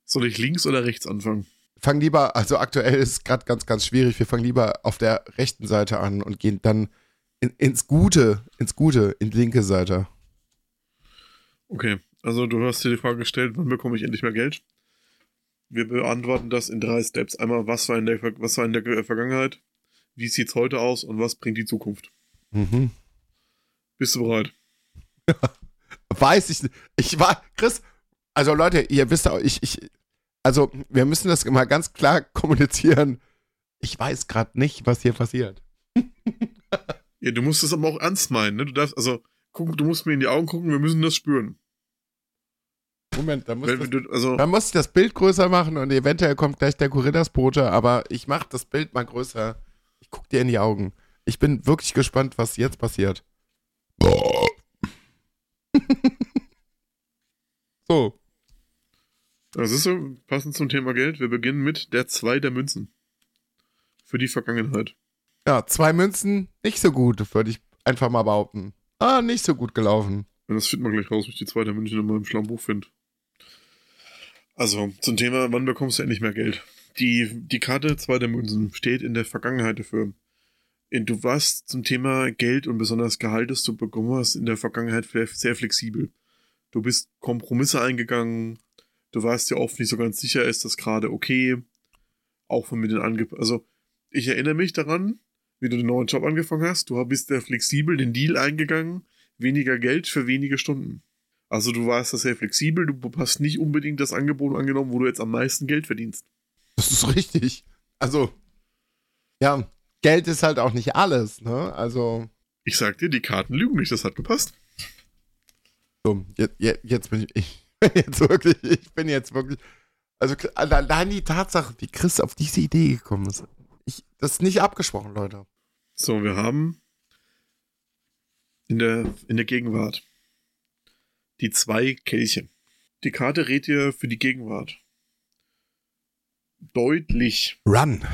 Soll ich links oder rechts anfangen? Fang lieber, also aktuell ist es gerade ganz, ganz schwierig. Wir fangen lieber auf der rechten Seite an und gehen dann in, ins Gute, ins Gute, in die linke Seite. Okay, also du hast dir die Frage gestellt, wann bekomme ich endlich mehr Geld? Wir beantworten das in drei Steps. Einmal, was war in der, was war in der Vergangenheit? Wie sieht es heute aus und was bringt die Zukunft? Mhm. Bist du bereit? Weiß ich nicht. Ich war, Chris, also Leute, ihr wisst auch, ich, ich, also wir müssen das mal ganz klar kommunizieren. Ich weiß gerade nicht, was hier passiert. ja, du musst es aber auch ernst meinen, ne? Du darfst, also, guck, du musst mir in die Augen gucken, wir müssen das spüren. Moment, da muss, Wenn das, du, also, da muss ich das Bild größer machen und eventuell kommt gleich der Gorillas-Bote, aber ich mach das Bild mal größer. Ich guck dir in die Augen. Ich bin wirklich gespannt, was jetzt passiert. so. Das ist so, passend zum Thema Geld. Wir beginnen mit der 2 der Münzen. Für die Vergangenheit. Ja, zwei Münzen, nicht so gut, würde ich einfach mal behaupten. Ah, nicht so gut gelaufen. Das finden wir gleich raus, wenn ich die 2 der Münzen in meinem schlauen Buch finde. Also, zum Thema, wann bekommst du endlich mehr Geld? Die, die Karte 2 der Münzen steht in der Vergangenheit dafür. Du warst zum Thema Geld und besonders Gehalt, das du bekommen hast, in der Vergangenheit sehr flexibel. Du bist Kompromisse eingegangen. Du warst dir oft nicht so ganz sicher, ist das gerade okay? Auch von mit den Angeboten. Also, ich erinnere mich daran, wie du den neuen Job angefangen hast. Du bist sehr flexibel den Deal eingegangen. Weniger Geld für wenige Stunden. Also, du warst da sehr flexibel. Du hast nicht unbedingt das Angebot angenommen, wo du jetzt am meisten Geld verdienst. Das ist richtig. Also, ja, Geld ist halt auch nicht alles, ne? Also. Ich sag dir, die Karten lügen nicht, das hat gepasst. So, jetzt, jetzt bin ich, jetzt wirklich, ich bin jetzt wirklich, also allein die Tatsache, wie Chris auf diese Idee gekommen ist, ich, das ist nicht abgesprochen, Leute. So, wir haben in der, in der Gegenwart die zwei Kelche. Die Karte rät dir für die Gegenwart deutlich. Run.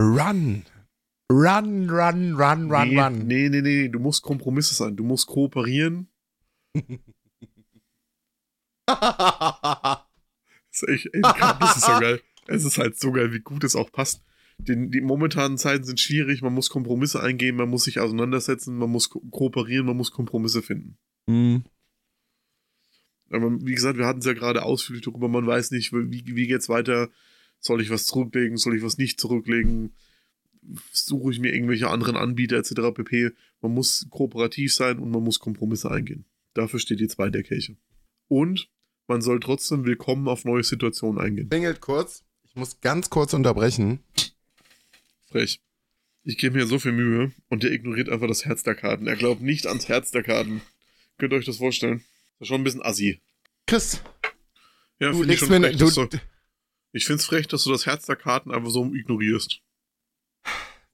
Run. Run, run, run, run, nee, run. Nee, nee, nee, du musst Kompromisse sein. Du musst kooperieren. das ist echt, ey, das ist so geil. Es ist halt so geil, wie gut es auch passt. Den, die momentanen Zeiten sind schwierig, man muss Kompromisse eingehen, man muss sich auseinandersetzen, man muss ko kooperieren, man muss Kompromisse finden. Mhm. Aber wie gesagt, wir hatten es ja gerade ausführlich darüber, man weiß nicht, wie, wie geht's weiter, soll ich was zurücklegen, soll ich was nicht zurücklegen, suche ich mir irgendwelche anderen Anbieter etc. pp. Man muss kooperativ sein und man muss Kompromisse eingehen. Dafür steht die zwei der Kirche. Und man soll trotzdem willkommen auf neue Situationen eingehen. Klingelt kurz. Ich muss ganz kurz unterbrechen. Frech. Ich gebe mir so viel Mühe und der ignoriert einfach das Herz der Karten. Er glaubt nicht ans Herz der Karten. Könnt ihr euch das vorstellen? Das ist schon ein bisschen assi. Chris. Ja, du finde ich mir, frech, du, dass du, Ich finde es frech, dass du das Herz der Karten einfach so ignorierst.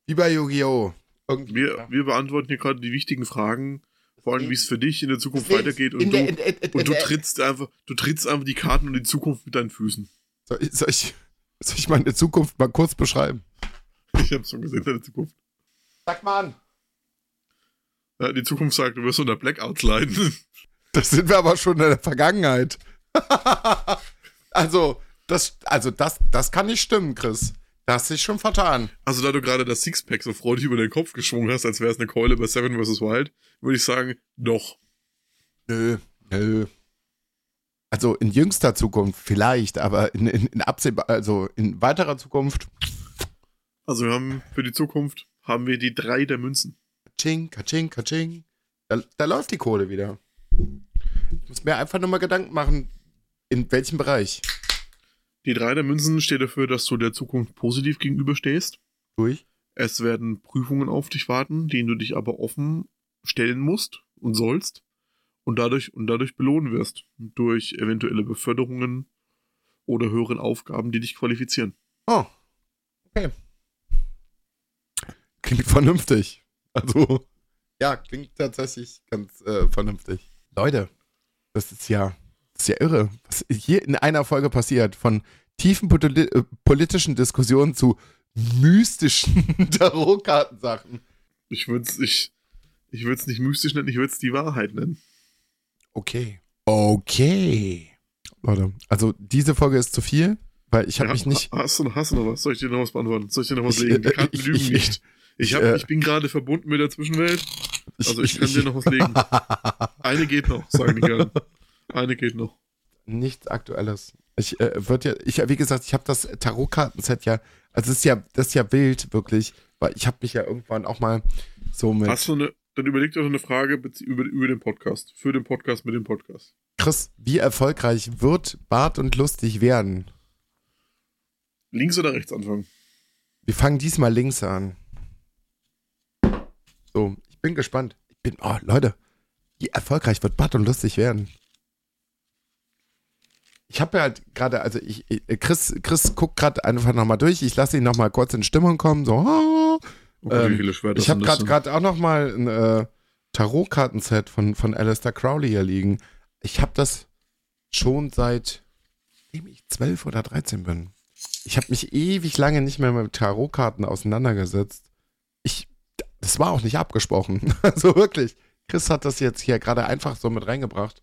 Wie bei Yu-Gi-Oh! Wir, wir beantworten hier gerade die wichtigen Fragen, vor allem wie es für dich in der Zukunft weitergeht und du, und du trittst einfach, du trittst einfach die Karten und die Zukunft mit deinen Füßen. Soll ich, soll, ich, soll ich meine Zukunft mal kurz beschreiben? Ich hab's schon gesehen, deine Zukunft. Sag mal an. Ja, die Zukunft sagt, du wirst unter Blackouts leiden. Das sind wir aber schon in der Vergangenheit. also, das, also das, das kann nicht stimmen, Chris. Das hast dich schon vertan. Also da du gerade das Sixpack so freudig über den Kopf geschwungen hast, als wäre es eine Keule bei Seven vs. Wild, würde ich sagen, doch. Nö, nö. Also in jüngster Zukunft vielleicht, aber in, in, in absehbar, also in weiterer Zukunft. Also wir haben für die Zukunft haben wir die drei der Münzen. Kaching, kaching, kaching. Da, da läuft die Kohle wieder. Ich muss mir einfach nur mal Gedanken machen, in welchem Bereich. Die drei der Münzen steht dafür, dass du der Zukunft positiv gegenüberstehst. Durch? Es werden Prüfungen auf dich warten, denen du dich aber offen stellen musst und sollst und dadurch und dadurch belohnen wirst durch eventuelle Beförderungen oder höheren Aufgaben, die dich qualifizieren. Oh. Okay. Klingt vernünftig. Also, ja, klingt tatsächlich ganz äh, vernünftig. Leute, das ist ja, das ist ja irre, was hier in einer Folge passiert. Von tiefen poli äh, politischen Diskussionen zu mystischen Tarotkartensachen. Ich würde es ich, ich würd's nicht mystisch nennen, ich würde es die Wahrheit nennen. Okay. Okay. Leute. Also diese Folge ist zu viel, weil ich habe Ja, mich nicht. Hast du, hast du noch was? Soll ich dir noch was beantworten? Soll ich dir noch was Ich, legen? Die äh, Karten ich- lügen ich- nicht. Ich, hab, äh, ich bin gerade verbunden mit der Zwischenwelt. Also ich kann dir noch was legen. Eine geht noch, sagen die gerne. Eine geht noch. Nichts Aktuelles. Ich äh, wird ja, ich wie gesagt, ich habe das Tarotkartenset ja, also es ist ja, das ist ja wild wirklich, weil ich habe mich ja irgendwann auch mal so mit Hast du eine, dann überleg dir doch eine Frage über, über den Podcast. Für den Podcast mit dem Podcast. Chris, wie erfolgreich wird Bart und lustig werden? Links oder rechts anfangen? Wir fangen diesmal links an. So, ich bin gespannt. Ich bin, oh Leute, wie erfolgreich wird Bart und lustig werden? Ich habe ja halt gerade, also ich, ich- Chris, Chris guckt gerade einfach nochmal durch. Ich lasse ihn nochmal kurz in Stimmung kommen. So, ah. Okay, Ähm, wie viele Schwerter ich habe gerade gerade auch nochmal ein äh, Tarotkartenset von, von Alistair Crowley hier liegen. Ich habe das schon seit, ich zwölf oder 13 bin. Ich habe mich ewig lange nicht mehr mit Tarotkarten auseinandergesetzt. Ich, das war auch nicht abgesprochen. Also wirklich. Chris hat das jetzt hier gerade einfach so mit reingebracht.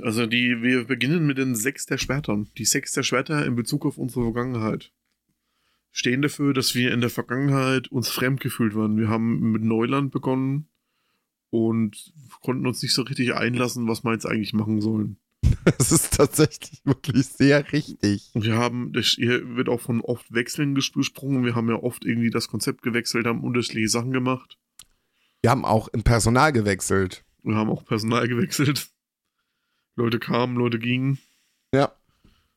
Also die, wir beginnen mit den Sechs der Schwertern. Die Sechs der Schwerter in Bezug auf unsere Vergangenheit. Stehen dafür, dass wir in der Vergangenheit uns fremd gefühlt waren. Wir haben mit Neuland begonnen und konnten uns nicht so richtig einlassen, was wir jetzt eigentlich machen sollen. Das ist tatsächlich wirklich sehr richtig. Wir haben, hier wird auch von oft Wechseln ges- gesprochen. Wir haben ja oft irgendwie das Konzept gewechselt, haben unterschiedliche Sachen gemacht. Wir haben auch im Personal gewechselt. Wir haben auch Personal gewechselt. Leute kamen, Leute gingen. Ja.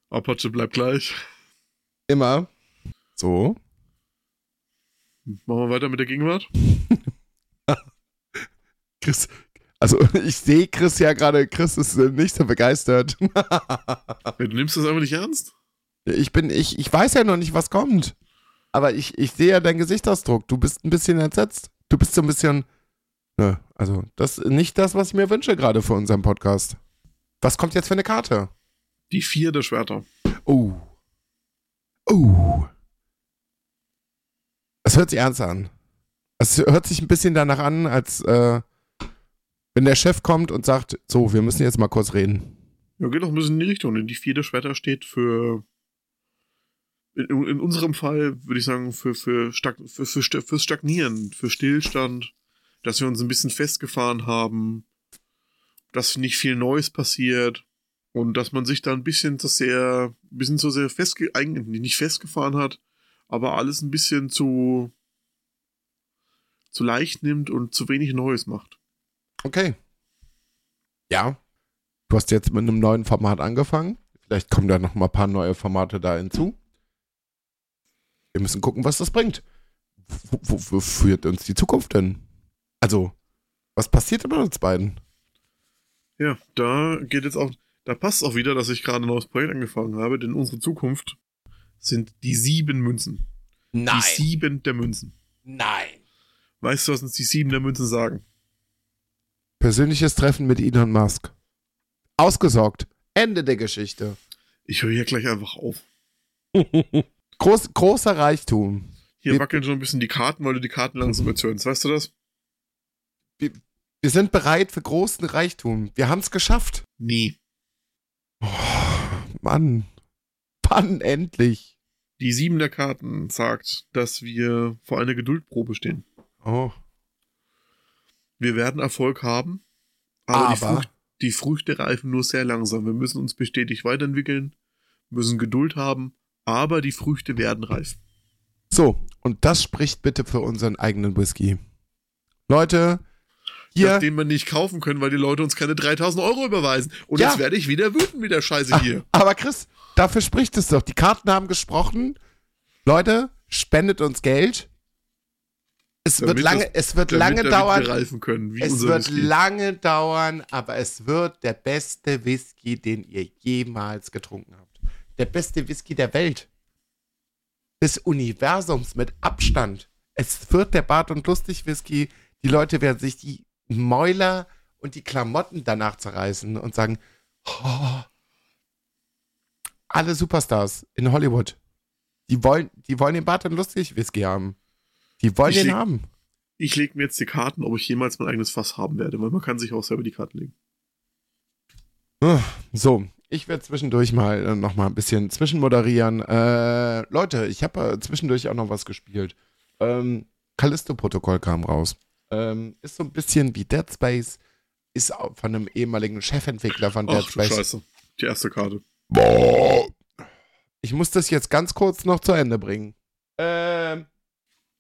Apache bleibt gleich. Immer. So. Machen wir weiter mit der Gegenwart. Chris, also ich sehe Chris ja gerade, Chris ist äh, nicht so begeistert. Du nimmst das einfach nicht ernst. ich bin, ich, ich weiß ja noch nicht, was kommt. Aber ich, ich sehe ja deinen Gesichtsausdruck. Du bist ein bisschen entsetzt. Du bist so ein bisschen. Nö, also, das ist nicht das, was ich mir wünsche gerade für unseren Podcast. Was kommt jetzt für eine Karte? Die vier der Schwerter. Oh. Oh. Es hört sich ernst an. Es hört sich ein bisschen danach an, als äh, wenn der Chef kommt und sagt, so, wir müssen jetzt mal kurz reden. Ja, geht doch ein bisschen in die Richtung. Denn die vier der Schwerter steht für. In, in unserem Fall würde ich sagen, für, für, Stag, für, für, fürs Stagnieren, für Stillstand, dass wir uns ein bisschen festgefahren haben, dass nicht viel Neues passiert und dass man sich da ein bisschen zu sehr, ein bisschen zu sehr festge, eigentlich nicht festgefahren hat, aber alles ein bisschen zu, zu leicht nimmt und zu wenig Neues macht. Okay. Ja. Du hast jetzt mit einem neuen Format angefangen. Vielleicht kommen da noch mal ein paar neue Formate da hinzu. Wir müssen gucken, was das bringt. Wo, wo, wo führt uns die Zukunft denn? Also, was passiert mit uns beiden? Ja, da geht jetzt auch, da passt auch wieder, dass ich gerade ein neues Projekt angefangen habe, denn unsere Zukunft sind die sieben Münzen. Die sieben der Münzen. Nein. Weißt du, was uns die sieben der Münzen sagen? Persönliches Treffen mit Elon Musk. Ausgesorgt. Ende der Geschichte. Ich höre hier gleich einfach auf. Groß, großer Reichtum. Hier Wir- wackeln schon ein bisschen die Karten, weil du die Karten langsam erzürnst. Weißt du das? Wir sind bereit für großen Reichtum. Wir haben es geschafft. Nee. Oh, Mann. Wann endlich? Die sieben der Karten sagt, dass wir vor einer Geduldprobe stehen. Oh. Wir werden Erfolg haben, aber, Die, Aber- Frucht, die Früchte reifen nur sehr langsam. Wir müssen uns bestätigt weiterentwickeln, müssen Geduld haben, aber die Früchte werden reif. So, und das spricht bitte für unseren eigenen Whisky. Leute, hier. Den wir nicht kaufen können, weil die Leute uns keine 3000 Euro überweisen. Und Ja. jetzt werde ich wieder wütend mit der Scheiße hier. Aber Chris, dafür spricht es doch. Die Karten haben gesprochen. Leute, spendet uns Geld. Es wird Damit lange, das- es wird lange dauern. wir können, Es wird Whisky. lange dauern, aber es wird der beste Whisky, den ihr jemals getrunken habt. Der beste Whisky der Welt. Des Universums mit Abstand. Es wird der Bart und Lustig Whisky. Die Leute werden sich die Mäuler und die Klamotten danach zerreißen und sagen, oh, alle Superstars in Hollywood, die wollen, die wollen den Bart und Lustig Whisky haben. Die wollen Ich den haben. Ich lege mir jetzt die Karten, ob ich jemals mein eigenes Fass haben werde, weil man kann sich auch selber die Karten legen. So, Ich werde zwischendurch mal äh, noch mal ein bisschen zwischenmoderieren. Äh, Leute, ich habe äh, zwischendurch auch noch was gespielt. Ähm, Callisto-Protokoll kam raus. Ähm, ist so ein bisschen wie Dead Space. Ist von einem ehemaligen Chefentwickler von Dead Ach du Space. Scheiße. Die erste Karte. Boah. Ich muss das jetzt ganz kurz noch zu Ende bringen. Ähm,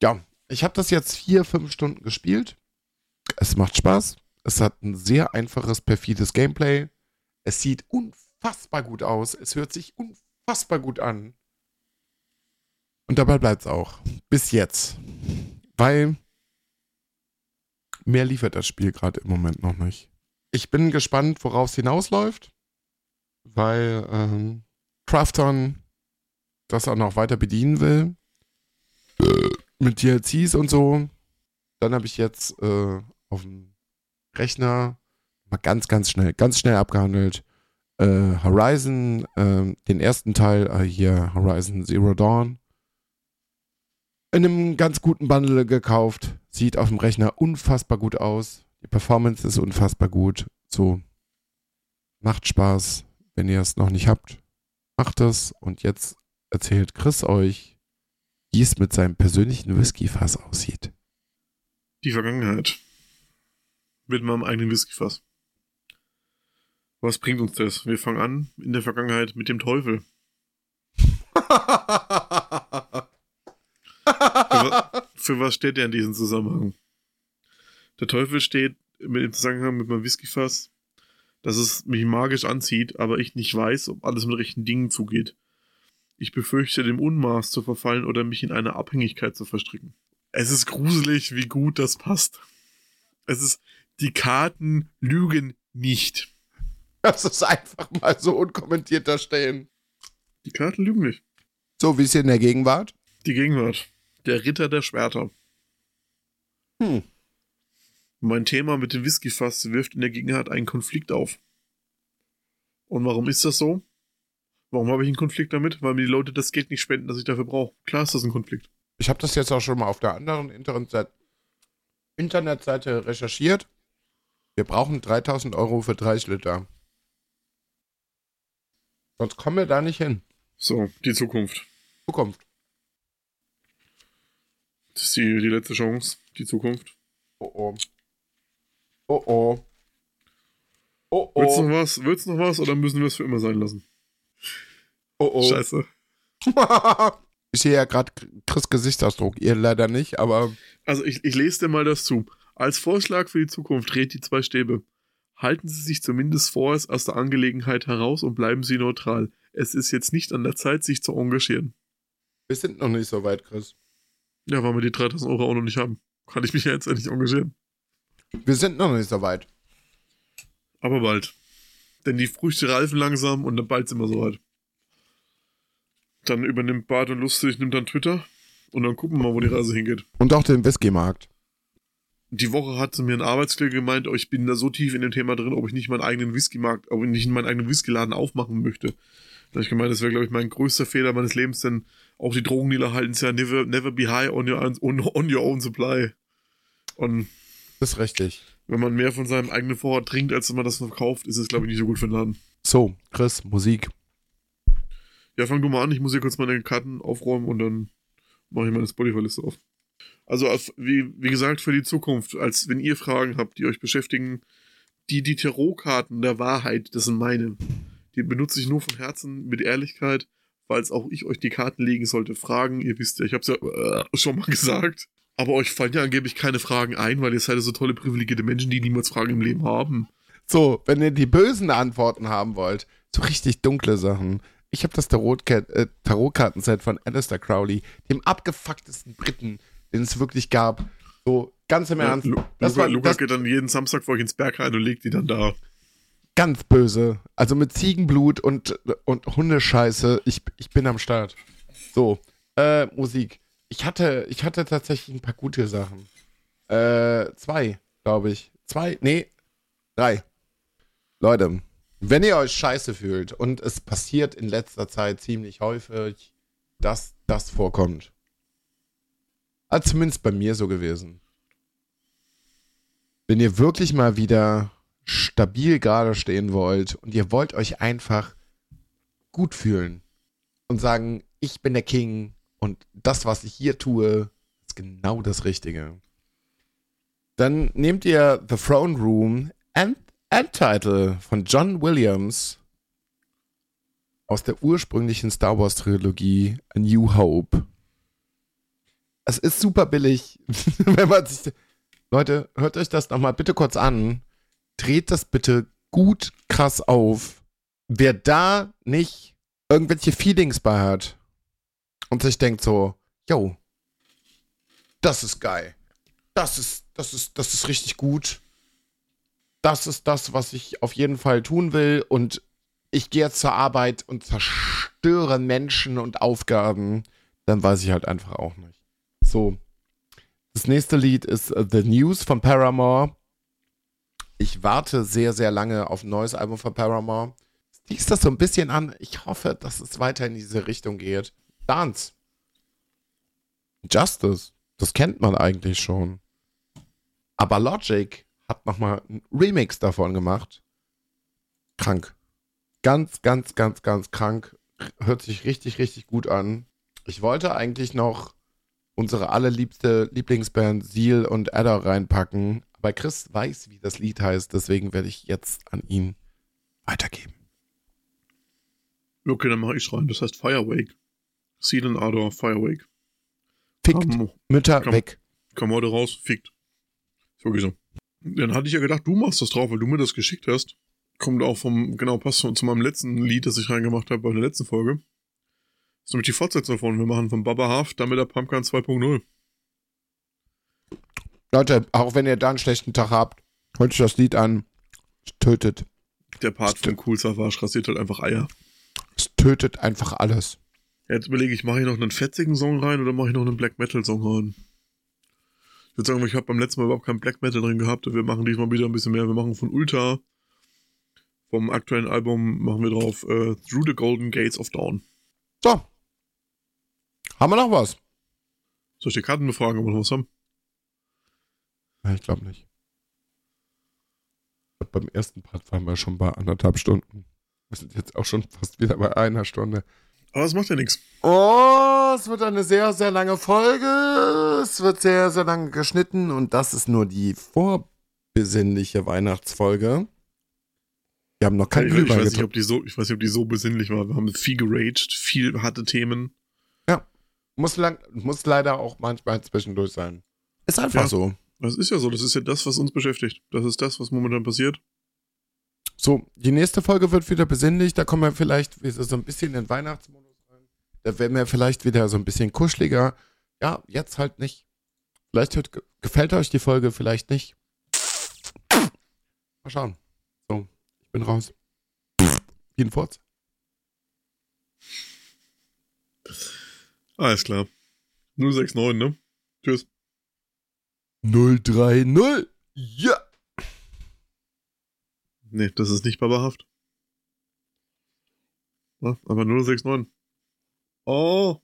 ja, ich habe das jetzt vier, fünf Stunden gespielt. Es macht Spaß. Es hat ein sehr einfaches, perfides Gameplay. Es sieht unfassbar gut aus. Es hört sich unfassbar gut an. Und dabei bleibt es auch. Bis jetzt. Weil mehr liefert das Spiel gerade im Moment noch nicht. Ich bin gespannt, worauf es hinausläuft. Weil ähm, Crafton das auch noch weiter bedienen will. Mit DLCs und so. Dann habe ich jetzt äh, auf dem Rechner mal ganz, ganz schnell, ganz schnell abgehandelt. Äh, Horizon, äh, den ersten Teil äh, hier, Horizon Zero Dawn. In einem ganz guten Bundle gekauft. Sieht auf dem Rechner unfassbar gut aus. Die Performance ist unfassbar gut. So. Macht Spaß. Wenn ihr es noch nicht habt, macht es. Und jetzt erzählt Chris euch, wie es mit seinem persönlichen Whisky-Fass aussieht. Die Vergangenheit. Mit meinem eigenen Whiskyfass. Was bringt uns das? Wir fangen an in der Vergangenheit mit dem Teufel. Für, für was steht er in diesem Zusammenhang? Der Teufel steht dem Zusammenhang mit meinem Whiskyfass, dass es mich magisch anzieht, aber ich nicht weiß, ob alles mit rechten Dingen zugeht. Ich befürchte, dem Unmaß zu verfallen oder mich in eine Abhängigkeit zu verstricken. Es ist gruselig, wie gut das passt. Es ist, die Karten lügen nicht. Das ist einfach mal so unkommentiert da stehen. Die Karten lügen nicht. So wie es hier in der Gegenwart. Die Gegenwart. Der Ritter der Schwerter. Hm. Mein Thema mit dem Whiskyfass wirft in der Gegenwart einen Konflikt auf. Und warum ist das so? Warum habe ich einen Konflikt damit? Weil mir die Leute das Geld nicht spenden, das ich dafür brauche. Klar ist das ein Konflikt. Ich habe das jetzt auch schon mal auf der anderen Internetseite, Internetseite recherchiert. Wir brauchen 3000 Euro für 30 Liter. Sonst kommen wir da nicht hin. So, die Zukunft. Zukunft. Das ist die, die letzte Chance. Die Zukunft. Oh oh. Oh oh. Oh Willst du oh. noch was? Willst du noch was oder müssen wir es für immer sein lassen? Oh oh. Scheiße. ich sehe ja gerade Chris Gesichtsausdruck. Ihr leider nicht, aber Also ich, ich lese dir mal das zu. Als Vorschlag für die Zukunft dreht die zwei Stäbe. Halten Sie sich zumindest vorerst aus der Angelegenheit heraus und bleiben Sie neutral. Es ist jetzt nicht an der Zeit, sich zu engagieren. wir sind noch nicht so weit, Chris. Ja, weil wir die 3000 Euro auch noch nicht haben. Kann ich mich ja jetzt endlich engagieren. Wir sind noch nicht so weit. Aber bald. Denn die Früchte reifen langsam und dann bald sind wir soweit. Dann übernimmt Bart und Lustig, nimmt dann Twitter und dann gucken wir mal, wo die Reise hingeht. Und auch den Whisky-Markt. Die Woche hat mir ein Arbeitskollege gemeint, oh, ich bin da so tief in dem Thema drin, ob ich nicht meinen eigenen Whisky-Markt, ob ich nicht meinen eigenen Whiskyladen aufmachen möchte. Da habe ich gemeint, das wäre, glaube ich, mein größter Fehler meines Lebens, denn auch die Drogendealer halten es ja never, never be high on your, on, on your own supply. Und Das ist richtig. wenn man mehr von seinem eigenen Vorrat trinkt, als wenn man das verkauft, ist es, glaube ich, nicht so gut für den Laden. So, Chris, Musik. Ja, fang du mal an, ich muss hier kurz meine Karten aufräumen und dann mache ich meine Spotify-Liste auf. Also, wie, wie gesagt, für die Zukunft, als wenn ihr Fragen habt, die euch beschäftigen, die, die Tarotkarten der Wahrheit, das sind meine. Die benutze ich nur von Herzen mit Ehrlichkeit, weil es auch ich euch die Karten legen sollte. Fragen, ihr wisst ja, ich habe es ja äh, schon mal gesagt. Aber euch fallen ja angeblich keine Fragen ein, weil ihr seid ja so tolle privilegierte Menschen, die niemals Fragen im Leben haben. So, wenn ihr die bösen Antworten haben wollt, so richtig dunkle Sachen. Ich habe das äh, Tarotkartenset von Alistair Crowley, dem abgefucktesten Briten, den es wirklich gab. So, ganz im Ernst. Lu Das Luca, war Luca das geht dann jeden Samstag vor euch ins Berg rein und legt die dann da. ganz böse. Also mit Ziegenblut und, und Hundescheiße. Ich, ich bin am Start. So, äh, Musik. Ich hatte, ich hatte tatsächlich ein paar gute Sachen. Äh, zwei, glaube ich. Zwei, nee, drei. Leute, wenn ihr euch scheiße fühlt und es passiert in letzter Zeit ziemlich häufig, dass das vorkommt. Also zumindest bei mir so gewesen. Wenn ihr wirklich mal wieder stabil gerade stehen wollt und ihr wollt euch einfach gut fühlen und sagen, ich bin der King und das, was ich hier tue, ist genau das Richtige. Dann nehmt ihr The Throne Room End, Endtitle von John Williams aus der ursprünglichen Star Wars Trilogie A New Hope. Es ist super billig, wenn man sich. Leute, hört euch das nochmal bitte kurz an. Dreht das bitte gut krass auf. Wer da nicht irgendwelche Feelings bei hat und sich denkt so, yo, das ist geil. Das ist, das ist, das ist richtig gut. Das ist das, was ich auf jeden Fall tun will und ich gehe jetzt zur Arbeit und zerstöre Menschen und Aufgaben, dann weiß ich halt einfach auch nicht. So. Das nächste Lied ist uh, The News von Paramore. Ich warte sehr, sehr lange auf ein neues Album von Paramore. Liest das so ein bisschen an. Ich hoffe, dass es weiter in diese Richtung geht. Dance. Justice. Das kennt man eigentlich schon. Aber Logic hat nochmal ein Remix davon gemacht. Krank. Ganz, ganz, ganz, ganz krank. Hört sich richtig, richtig gut an. Ich wollte eigentlich noch unsere allerliebste Lieblingsband Seal und Adder reinpacken. Aber Chris weiß, wie das Lied heißt, deswegen werde ich jetzt an ihn weitergeben. Okay, dann mache ich rein. Das heißt Firewake. Seal and Adder, Firewake. Fickt Komm, Mütter komm. weg. komm heute raus, fickt. Wirklich so. Dann hatte ich ja gedacht, du machst das drauf, weil du mir das geschickt hast. Kommt auch vom, genau, passt zu meinem letzten Lied, das ich reingemacht habe bei der letzten Folge. Das ist nämlich die Fortsetzung davon. Wir machen von Baba Half damit der Pumpkin 2.0. Leute, auch wenn ihr da einen schlechten Tag habt, hört euch das Lied an. Es tötet. Der Part von Cool Savage rasiert halt einfach Eier. Es tötet einfach alles. Jetzt überlege ich, mache ich noch einen fetzigen Song rein oder mache ich noch einen Black Metal Song rein? Ich würde sagen, ich habe beim letzten Mal überhaupt keinen Black Metal drin gehabt. Wir machen diesmal wieder ein bisschen mehr. Wir machen von Ultra, vom aktuellen Album, machen wir drauf äh, Through the Golden Gates of Dawn. So. Haben wir noch was? Soll ich die Karten befragen, ob wir noch was haben? Ich glaube nicht. Beim ersten Part waren wir schon bei anderthalb Stunden. Wir sind jetzt auch schon fast wieder bei einer Stunde. Aber das macht ja nichts. Oh, es wird eine sehr, sehr lange Folge. Es wird sehr, sehr lange geschnitten und das ist nur die vorbesinnliche Weihnachtsfolge. Wir haben noch kein ich, ich, Glühwein weiß nicht, ob die so, ich weiß nicht, ob die so besinnlich war. Wir haben viel geraged, viel harte Themen. Muss, lang, muss leider auch manchmal zwischendurch sein. Ist einfach Ja. so. Das ist ja so, das ist ja das, was uns beschäftigt. Das ist das, was momentan passiert. So, die nächste Folge wird wieder besinnlich. Da kommen wir vielleicht wieder so ein bisschen in den Weihnachtsmodus rein. Da werden wir vielleicht wieder so ein bisschen kuscheliger. Ja, jetzt halt nicht. Vielleicht hört, gefällt euch die Folge, vielleicht nicht. Mal schauen. So, ich bin raus. Furz. Alles klar. 069, ne? Tschüss. 030. Ja. Nee, das ist nicht babahaft. Ja, aber 069. Oh.